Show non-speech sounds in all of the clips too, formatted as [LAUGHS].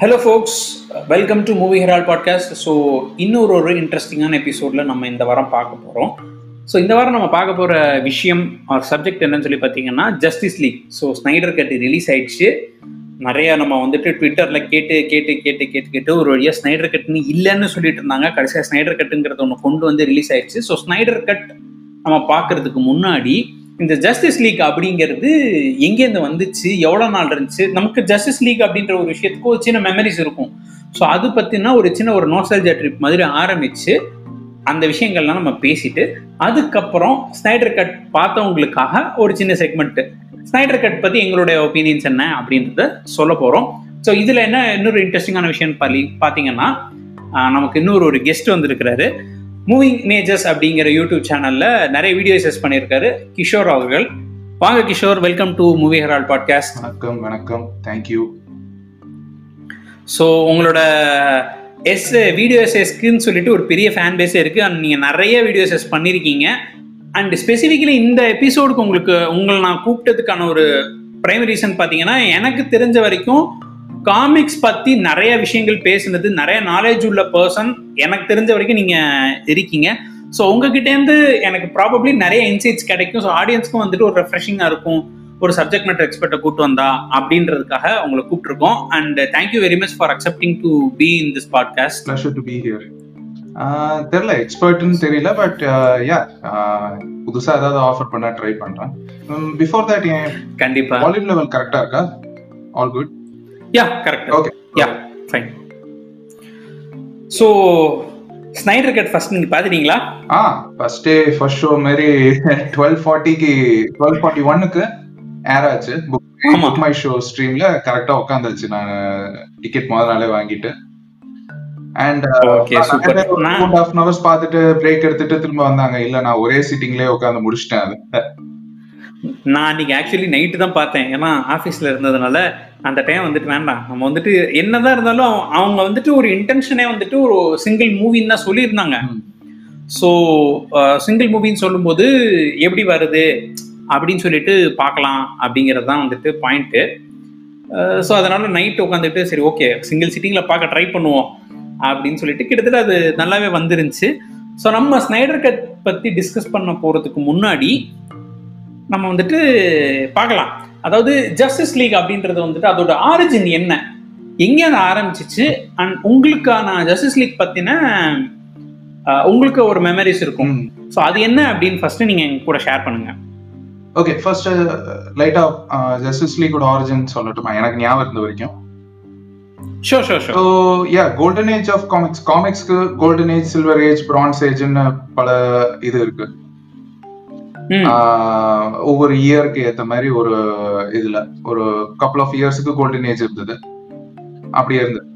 Hello folks welcome to movie herald podcast so இன்னொரு ஒரு இன்ட்ரெஸ்டிங்கான எபிசோடில் நம்ம இந்த வாரம் பார்க்க போகிறோம் ஸோ இந்த வாரம் நம்ம பார்க்க போகிற விஷயம் ஆர் சப்ஜெக்ட் என்னன்னு சொல்லி பார்த்தீங்கன்னா Justice League so Snyder cut release ஆயிடுச்சு. நிறையா நம்ம வந்துட்டு ட்விட்டரில் கேட்டு கேட்டு கேட்டு கேட்டு கேட்டு ஒரு வழியாக ஸ்னைடர் கட்டுன்னு இல்லைன்னு சொல்லிட்டு இருந்தாங்க. கடைசியாக ஸ்னைடர் கட்டுங்கிறத ஒன்று கொண்டு வந்து ரிலீஸ் ஆயிடுச்சு. ஸோ ஸ்னைடர் கட் நம்ம பார்க்கறதுக்கு முன்னாடி இந்த ஜஸ்டிஸ் லீக் அப்படிங்கிறது எங்கேருந்து வந்துச்சு? எவ்வளோ நாள் இருந்துச்சு? நமக்கு ஜஸ்டிஸ் லீக் அப்படின்ற ஒரு விஷயத்துக்கு ஒரு சின்ன மெமரிஸ் இருக்கும். ஸோ அது பற்றினா ஒரு சின்ன ஒரு நோஸ்டாலஜியா ட்ரிப் மாதிரி ஆரம்பிச்சு அந்த விஷயங்கள்லாம் நம்ம பேசிட்டு அதுக்கப்புறம் ஸ்னைடர் கட் பார்த்தவங்களுக்காக ஒரு சின்ன செக்மெண்ட் ஸ்னைடர் கட் பற்றி எங்களுடைய ஒப்பீனியன்ஸ் என்ன அப்படின்றத சொல்ல போகிறோம் ஸோ இதில் என்ன இன்னொரு இன்ட்ரெஸ்டிங்கான விஷயம் பள்ளி பார்த்தீங்கன்னா நமக்கு இன்னொரு ஒரு கெஸ்ட் வந்திருக்கிறாரு. மூவிங் இமேஜஸ் அப்படிங்கிற யூடியூப் சேனல்ல நிறைய வீடியோஸ் பண்ணியிருக்காரு கிஷோர் அவர்கள். வாங்க Kishore welcome to movie herald podcast வணக்கம் வணக்கம். தேங்க்யூ ஸோ உங்களோட எஸ் வீடியோ எஸ்எஸ்க்குன்னு சொல்லிட்டு ஒரு பெரிய ஃபேன் பேஸே இருக்கு. அண்ட் நீங்கள் நிறைய வீடியோ எஸ்எஸ் பண்ணியிருக்கீங்க அண்ட் ஸ்பெசிஃபிக்கலி இந்த எபிசோடுக்கு உங்களுக்கு உங்களை நான் கூப்பிட்டதுக்கான ஒரு பிரைமரி ரீசன் பார்த்தீங்கன்னா எனக்கு தெரிஞ்ச வரைக்கும் காமிக்ஸ் பற்றி நிறைய விஷயங்கள் பேசுனது நிறைய நாலேஜ் உள்ள பர்சன் எனக்கு தெரிஞ்ச வரைக்கும் நீங்கள் இருக்கீங்க. ஸோ உங்ககிட்டேருந்து எனக்கு ப்ராபப்ளி நிறைய இன்சைட்ஸ் கிடைக்கும். ஸோ ஆடியன்ஸ்க்கும் வந்துட்டு ஒரு ரெஃப்ரெஷிங்காக இருக்கும். ஒரு சப்ஜெக்ட் மேட்டர் எக்ஸ்பர்ட்டை கூட்டு வந்தா அப்படின்றதுக்காக உங்களை கூப்பிட்டுருக்கோம். And thank you very much for accepting to be in this podcast pleasure to be here தெரியல எக்ஸ்பர்ட்னு தெரியல பட் யா புதுசா ஏதாவது ஆஃபர் பண்ண ட்ரை பண்றேன். பிஃபோர் தட் என் கண்டிப்பா. வால்யூம் லெவல் கரெக்டா இருக்கா? All good yeah correct okay yeah fine so Snyder cut first நீங்க பாத்துட்டீங்களா? ஆ ஃபர்ஸ்ட் டே ஃபர்ஸ்ட் ஷோ மாதிரி டுவெல் ஃபார்ட்டிக்கு டுவெல் ஃபார்ட்டி ஒன்னுக்கு ஏர் ஆச்சு. புக் மை ஷோ ஸ்ட்ரீம்ல கரெக்டா உட்காந்துச்சு நான். டிக்கெட் முதல் நாளே வாங்கிட்டு. And super. நான்- ஹாஃப் அன் ஹவர்ஸ் பார்த்துட்டு பிரேக் எடுத்துட்டு திரும்ப வந்தாங்க. இல்ல நான் ஒரே சீட்டிங்லயே உட்காந்து முடிச்சிட்டேன். அது. நான் அன்னைக்கு ஆக்சுவலி நைட்டு தான் பார்த்தேன். ஏன்னா ஆஃபீஸில் இருந்ததுனால அந்த டைம் வந்துட்டு வேண்டாம். நம்ம வந்துட்டு என்னதான் இருந்தாலும் அவங்க- வந்துட்டு ஒரு இன்டென்ஷனே வந்துட்டு ஒரு சிங்கிள் மூவின்னு தான் சொல்லியிருந்தாங்க. ஸோ சிங்கிள் மூவின்னு சொல்லும்போது எப்படி வருது? அப்படின்னு சொல்லிட்டு பார்க்கலாம் அப்படிங்கிறது தான் வந்துட்டு பாயிண்ட்டு ஸோ அதனால நைட் உட்காந்துட்டு சரி ஓகே சிங்கிள் சிட்டிங்கில் பார்க்க ட்ரை பண்ணுவோம் அப்படின்னு சொல்லிட்டு கிட்டத்தட்ட அது நல்லாவே வந்துருந்துச்சு. ஸோ நம்ம ஸ்னைடர் கட் பற்றி டிஸ்கஸ் பண்ண போகிறதுக்கு முன்னாடி நம்ம வந்துட்டு பார்க்கலாம். அதாவது ஜஸ்டிஸ் லீக் அப்படின்றது வந்துட்டு அதோட ஆரிஜின் என்ன? எங்கே அது ஆரம்பிச்சிச்சு? அண்ட் உங்களுக்கான ஜஸ்டிஸ் லீக் பற்றின உங்களுக்கு ஒரு மெமரிஸ் இருக்கும். ஸோ அது என்ன அப்படின்னு ஃபர்ஸ்ட் நீங்க எங்க கூட ஷேர் பண்ணுங்க. ஓகே ஃபர்ஸ்ட் லைட்டா ஜஸ்டிஸ் லீகோட ஆரிஜின் சொல்லட்டுமா? எனக்கு ஞாபகம் இருந்த வரைக்கும். Sure sure so yeah golden age of comics காமிக்ஸ்க்கு golden age silver age bronze ஏஜ்னு பல இது இருக்கு. ஒவ்வொரு இயருக்கு ஏத்த மாதிரி ஒரு இதுல ஒரு கப்பல் ஆஃப் இயர்ஸ்க்கு கோல்டன் ஏஜ் இருந்தது. அப்படி இருந்தது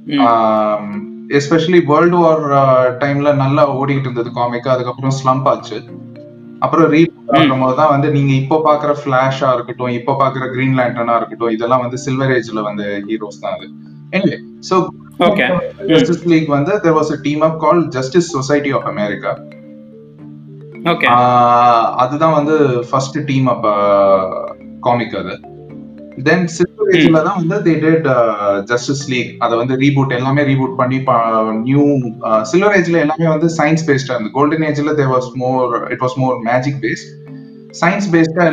எஸ்பெஷலி வேர்ல்டு வார் டைம்ல நல்லா ஓடிக்கிட்டு இருந்தது காமிக் அதுக்கப்புறம் ஸ்லம்ப் ஆச்சு. அப்புறம் ரீபூட் தான் வந்து நீங்க இப்போ பாக்குற ஃபிளாஷா இருக்கட்டும் இப்போ பாக்குற கிரீன் லேண்டனா இருக்கட்டும் இதெல்லாம் வந்து சில்வர் ஏஜ்ல வந்த ஹீரோஸ் தான் அது. Anyway so okay Justice League வந்து there was a team up call Justice Society of America அதுதான் வந்து ஃபர்ஸ்ட் டீம் அப் காமிக் அது. தென் சில்வர் ஏஜ்ல தான் வந்து தே டெட் ஜஸ்டிஸ் லீக் அதை வந்து ரீபூட் எல்லாமே ரீபூட் பண்ணி நியூ சில்வர் ஏஜ்ல எல்லாமே வந்து சயின்ஸ் பேஸ்டா இருந்து கோல்டன் ஏஜ்ல they was more it was more magic based science பேஸ்டா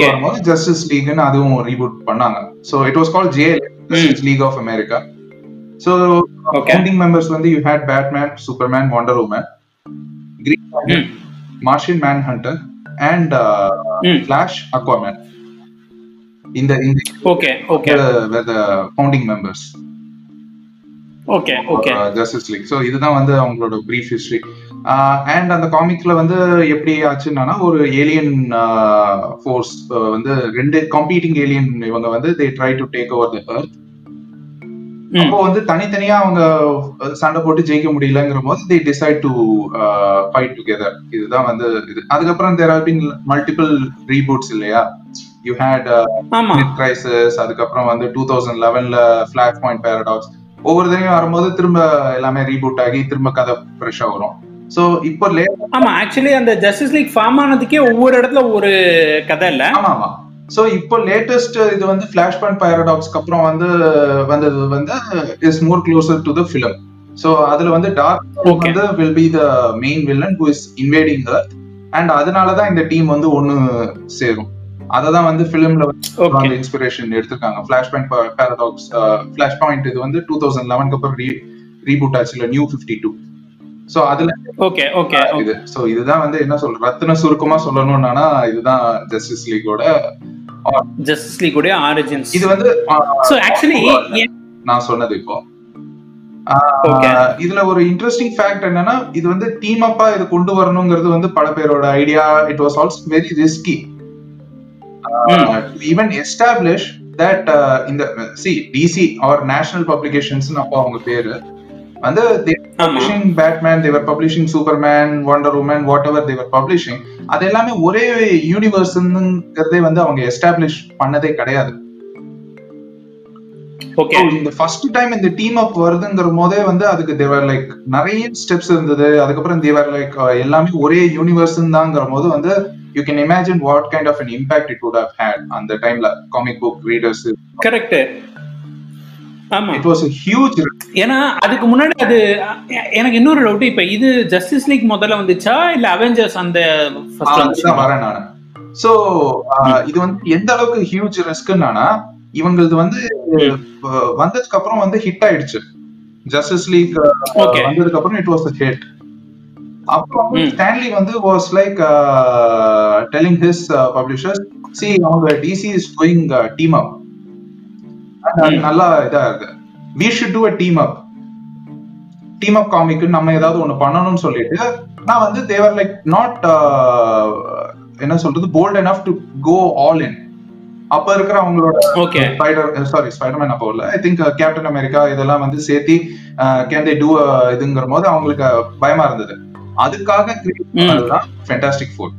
வரும்போது ஜஸ்டிஸ் லீக்னு அதுவும் ரீபூட் பண்ணாங்க. So it was call J League of America so founding members வந்து you had Batman Superman Wonder Woman Green Martian Manhunter and Flash Aquaman இந்த இந்த okay okay founding members okay okay Justice League so இதுதான் வந்து அவங்களோட brief history and அந்த காமிக்ல வந்து எப்படி ஆச்சுன்னா ஒரு ஏலியன் ஃபோர்ஸ் வந்து ரெண்டு கம்பீட்டிங் ஏலியன் இவங்க வந்து they try to take over the earth அப்போ வந்து தனித்தனியா அவங்க சண்டை போட்டு ஜெயிக்க முடியலங்கிற போது they decide to fight together இதுதான் வந்து இது. அதுக்கப்புறம் there have been multiple reboots இல்லையா? யூ ஹேட் கிரைசஸ் அதுக்கப்புறம் வந்து டூ தௌசண்ட் லெவன்ல ஃபிளாக் பாயிண்ட் பேரடாக்ஸ் ஒவ்வொரு தடவையும் வரும்போது திரும்ப எல்லாமே ரீபூட் ஆகி திரும்ப கதை ஃப்ரெஷ்ஷா வரும். சோ இப்போ ஆமா ஆக்சுவலி அந்த ஜஸ்டிஸ் லீக் ஃபார்ம் ஆனதுக்கே ஒவ்வொரு இடத்துல ஒவ்வொரு கதை இல்ல. ஆமா ஆமா. ஸோ இப்போ லேட்டஸ்ட் இது வந்து ஃபிளாஷ் பாயிண்ட் பேரடாக்ஸ்க்கு அப்புறம் வந்து வந்தது வந்து is more closer to the film so அதுல வந்து டார்க். வந்து will be the main villain who is invading and அதனால தான் இந்த டீம் வந்து ஒன்னு சேரும். அதை தான் வந்து ஃபிலிம்ல அந்த இன்ஸ்பிரேஷன் எடுத்திருக்காங்க. Flash point paradox flash point இது வந்து டூ தௌசண்ட் லெவன்க்கு அப்புறம் ரீ ரீபூட் ஆச்சுல நியூ ஃபிஃப்டி டூ ஸோ அதுல ஓகே ஓகே இது. ஸோ இதுதான் வந்து என்ன சொல்ற ரத்தின சுருக்கமா சொல்லணும்னா இதுதான் ஜஸ்டிஸ் லீகோட ஜஸ்டிஸ் லீக் உடைய ஆரிஜின்ஸ் இது வந்து சோ ஆக்சுவலி நான் சொன்னது இப்போ. இதுல ஒரு இன்ட்ரெஸ்டிங் ஃபேக்ட் என்னன்னா இது வந்து டீம் அப்பா இது கொண்டு வரணுங்கிறது வந்து பல பேரோட idea it was also very risky even establish that இந்த C DC or National Publications அப்போ அவங்க பேரு. வந்து publishing Batman they were publishing Superman Wonder Woman whatever they were publishing அது எல்லாமே ஒரே யூனிவர்ஸ்ங்கிறதே வந்து அவங்க எஸ்டாப்ளிஷ் பண்ணதே கிடையாது. ஓகே இந்த ஃபர்ஸ்ட் டைம் இந்த டீம் அப் வருதுங்கிற போதே வந்து அதுக்கு தேவர் லைக் நிறைய ஸ்டெப்ஸ் இருந்தது. அதுக்கப்புறம் தேவர் லைக் எல்லாமே ஒரே யூனிவர்ஸ் தாங்கிற போது வந்து you can imagine what kind of an impact it would had அந்த டைம்ல காமிக் புக் ரீடர்ஸ் கரெக்ட் ஆமா. இட் வாஸ் ஹியூஜ் ஏன்னா அதுக்கு முன்னாடி அது எனக்கு இன்னொரு டவுட் இப்ப இது ஜஸ்டிஸ் லீக் முதல்ல வந்துச்சா? இல்ல அவெஞ்சர்ஸ் அந்த ஃபர்ஸ்ட் வரேன் நானு. சோ இது வந்து எந்த அளவுக்கு ஹியூஜ் ரிஸ்க்னா இவங்களது வந்து வந்ததுக்கு அப்புறம் வந்து ஹிட் ஆயிடுச்சு. Justice League. வந்ததுக்கு அப்புறம் இட் வாஸ் ஹிட் அப்புறம். ஸ்டான்லி வந்து was like telling his publishers see அவங்க DC is going team up. நல்லா இதா இருக்கு. We should do a team up team up comic நம்ம ஏதாவது ஒண்ணு பண்ணணும்னு சொல்லிட்டு நான் வந்து தேவர் லைக் நாட் என்ன சொல்றது bold enough to go all in அப்ப இருக்கிற அவங்களோட ஸ்பைடர் சாரி ஸ்பைடர்மேன் அப்போ இல்ல ஐ திங்க் கேப்டன் அமெரிக்கா இதெல்லாம் வந்து சேர்த்தி கேன் தே டூ இதுங்கிற போது அவங்களுக்கு பயமா இருந்தது. அதுக்காக கிரியேட் ம். பண்ணதுதான் Fantastic Four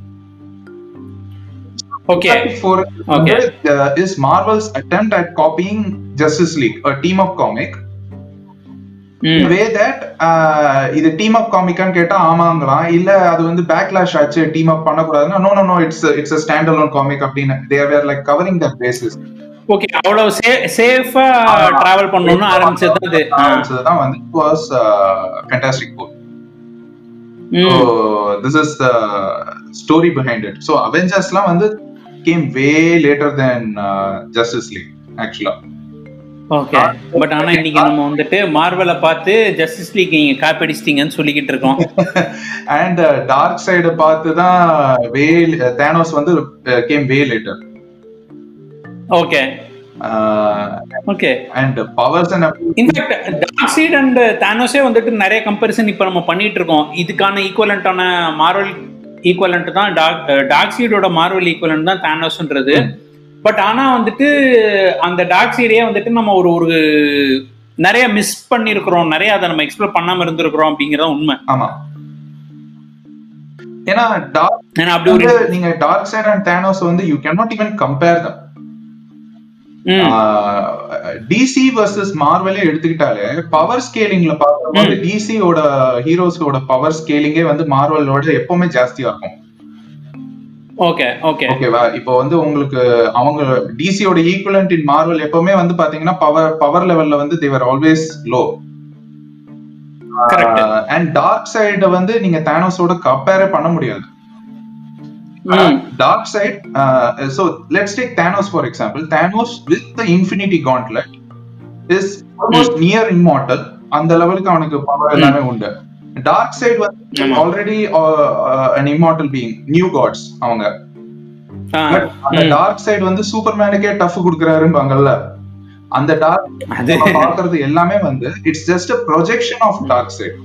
Fantastic Four Okay. uh, is Marvel's attempt at copying Justice League, a team up comic. In a way that uh, இது டீம் அப் காமிக்கான்னு கேட்டா ஆமாங்களாம் இல்ல அது வந்து பேக்லாஷ் ஆச்சு team up பண்ணக்கூடாதுன்னா no no no it's it's stand alone comic அப்படின்னு they are like covering that basis okay அவ்வளவு சேஃபா டிராவல் பண்ணணும்னு ஆரம்பிச்சது அது ஆ. ஆரம்பிச்சதுதான் வந்து வாஸ் ஃபேண்டாஸ்டிக் ம். This is the story behind it so அவெஞ்சர்ஸ்லாம் வந்து came way later then Justice League ஆக்சுவலா ஓகே பட் ஆனா இன்னைக்கு நம்ம வந்துட்டு மார்வலை பார்த்து ஜஸ்டிஸ் லீக் நீங்க காப்பி அடிச்சிட்டீங்கன்னு சொல்லிக்கிட்டு இருக்கோம். அண்ட் டார்க் சைடு பார்த்து தான் வே தேனோஸ் வந்து came way later okay okay and powers in fact Darkseid and தானோஸே வந்துட்டு நிறைய கம்பேரிசன் இப்போ நம்ம பண்ணிட்டு இருக்கோம். இதுக்கான ஈக்குவலண்டான மார்வல் ஈக்குவலண்ட் தான் டார்க் சைடோட மார்வல் ஈக்குவலண்ட் தான் தானோஸ்ன்றது பட் ஆனா வந்துட்டு அந்த டார்க் சைடே வந்துட்டு நம்ம ஒரு ஒரு நிறைய மிஸ் பண்ணியிருக்கிறோம் நிறைய அதை நம்ம எக்ஸ்ப்ளோர் பண்ணாம இருந்திருக்கிறோம் அப்படிங்கறது உண்மை. ஆமா. ஏன்னா டார்க் ஏன்னா அப்படி ஒரு நீங்க டார்க் சைட் அண்ட் தேனோஸ் வந்து you can even compare them DC versus மார்வலே எடுத்துக்கிட்டாலே பவர் ஸ்கேலிங்ல பார்க்கும்போது டிசியோட ஹீரோஸோட பவர் ஸ்கேலிங்கே வந்து மார்வலோட எப்பவுமே ஜாஸ்தியா இருக்கும். Okay okay. ஓகேவா இப்போ வந்து உங்களுக்கு அவங்க டிசியோட ஈக்குவலண்ட் இன் மார்வல் எப்பவுமே வந்து பாத்தீங்கன்னா பவர் பவர் லெவல்ல வந்து they were always low and Darkseid வந்து நீங்க தானோஸோட கம்பேரே பண்ண முடியாது. ம் Darkseid so let's take thanos for example. Thanos with the infinity gauntlet is almost near immortal. அந்த லெவலுக்கு அவனுக்கு பவர் எல்லாமே உண்டு. டார்க் சைடு வந்து. Already an immortal being new gods அவங்க. பட் அந்த. டார்க் சைடு வந்து சூப்பர்மேனுக்கே டஃப் கொடுக்குறாரும்பாங்கல்ல. அந்த டார்க் பாக்குறது எல்லாமே வந்து it's just a projection of Darkseid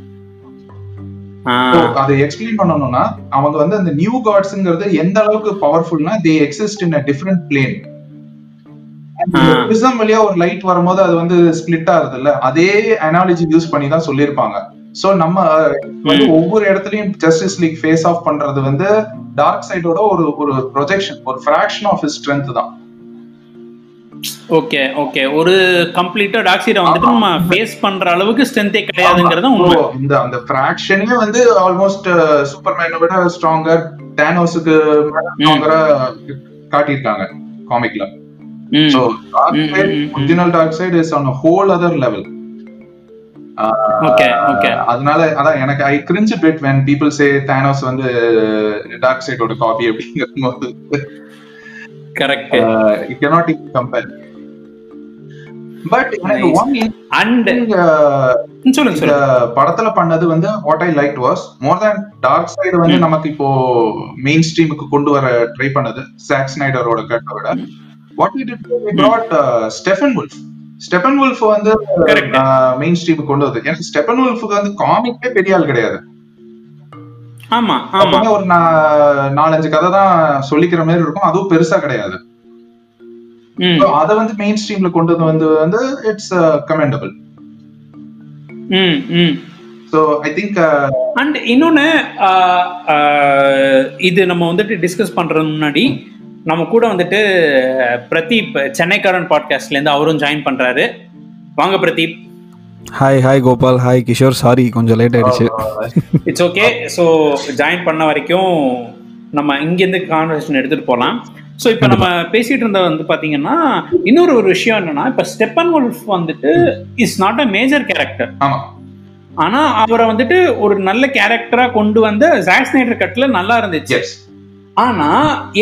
அதை எக்ஸ்பிளைன் பண்ணணும்னா அவங்க வந்து அந்த நியூ காட்ஸ்ங்கிறது எந்த அளவுக்கு பவர்ஃபுல்னா they exist in a different plane ah. Prism வழியா ஒரு லைட் வரும்போது அது வந்து ஸ்பிளிட் ஆகுது இல்ல அதே அனாலஜி யூஸ் பண்ணி தான் சொல்லியிருப்பாங்க. சோ நம்ம. ஒவ்வொரு இடத்துலயும் ஜஸ்டிஸ் லீக் ஃபேஸ் ஆஃப் பண்றது வந்து டார்க் சைடோட ஒரு ஒரு ப்ரொஜெக்ஷன் ஒரு ஃபிராக்ஷன் ஆஃப் ஸ்ட்ரென்த் தான். ஓகே ஓகே ஒரு கம்ப்ளீட்டா டாக்ஸிட வந்துட்டு நம்ம ஃபேஸ் பண்ற அளவுக்கு ஸ்ட்ரென்த்தே கிடையாதுங்கிறது உண்மை. இந்த அந்த ஃபிராக்ஷனே வந்து ஆல்மோஸ்ட் சூப்பர்மேனை விட ஸ்ட்ராங்கர் டேனோஸுக்கு ஸ்ட்ராங்கரா காட்டியிருக்காங்க காமிக்ல ம். Original Darkseid is on whole other level okay okay அதனால அதான் எனக்கு I cringe bit when people say Thanos வந்து டார்க் சைடோட காப்பி அப்படிங்கும் போது correct you cannot compare but எனக்கு. ஒன் அண்ட் சொல்லுங்க இந்த படத்துல பண்ணது வந்து what I like was more than Darkseid வந்து ம். நமக்கு இப்போ மெயின் ஸ்ட்ரீமுக்கு கொண்டு வர ட்ரை பண்ணது சாக் ஸ்னைடரோட கட்டை விட. What we did we brought Steppenwolf Steppenwolf வந்து. மெயின் ஸ்ட்ரீமுக்கு கொண்டு வந்து எனக்கு ஸ்டெஃபன் வுல்ஃபுக்கு வந்து காமிக்கே பெரிய ஆள் கிடையாது. ஆமா ஆமா. ஒரு நாலஞ்சு கதை தான் சொல்லிக்கிற மாதிரி இருக்கும். அதுவும் பெருசா கிடையாது. அத வந்து மெயின் ஸ்ட்ரீம்ல கொண்டு வந்து வந்து இட்ஸ் கமெண்டபிள் ம் ம். ஸோ ஐ திங்க் அண்ட் இன்னொன்று இது நம்ம வந்துட்டு டிஸ்கஸ் பண்ணுறது முன்னாடி நம்ம கூட வந்துட்டு பிரதீப் சென்னைக்காரன் பாட்காஸ்ட்லேருந்து அவரும் ஜாயின் பண்ணுறாரு வாங்க Pradeep. Hi hi Gopal hi Kishore sorry கொஞ்சம் லேட் ஆயிடுச்சு. இட்ஸ் ஓகே ஸோ ஜாயின் பண்ண வரைக்கும் நம்ம இங்கேருந்து கான்வர்சேஷன் எடுத்துகிட்டு போகலாம் ஸோ இப்போ நம்ம பேசிகிட்டு இருந்த வந்து பார்த்தீங்கன்னா இன்னொரு ஒரு விஷயம் என்னன்னா இப்போ ஸ்டெப்பன் wolf வந்துட்டு is not a major character ஆமா. ஆனா அவரை வந்துட்டு ஒரு நல்ல கேரக்டரா கொண்டு வந்த ஜாக் ஸ்னைடர் கட்ல நல்லா இருந்துச்சு. ஆனா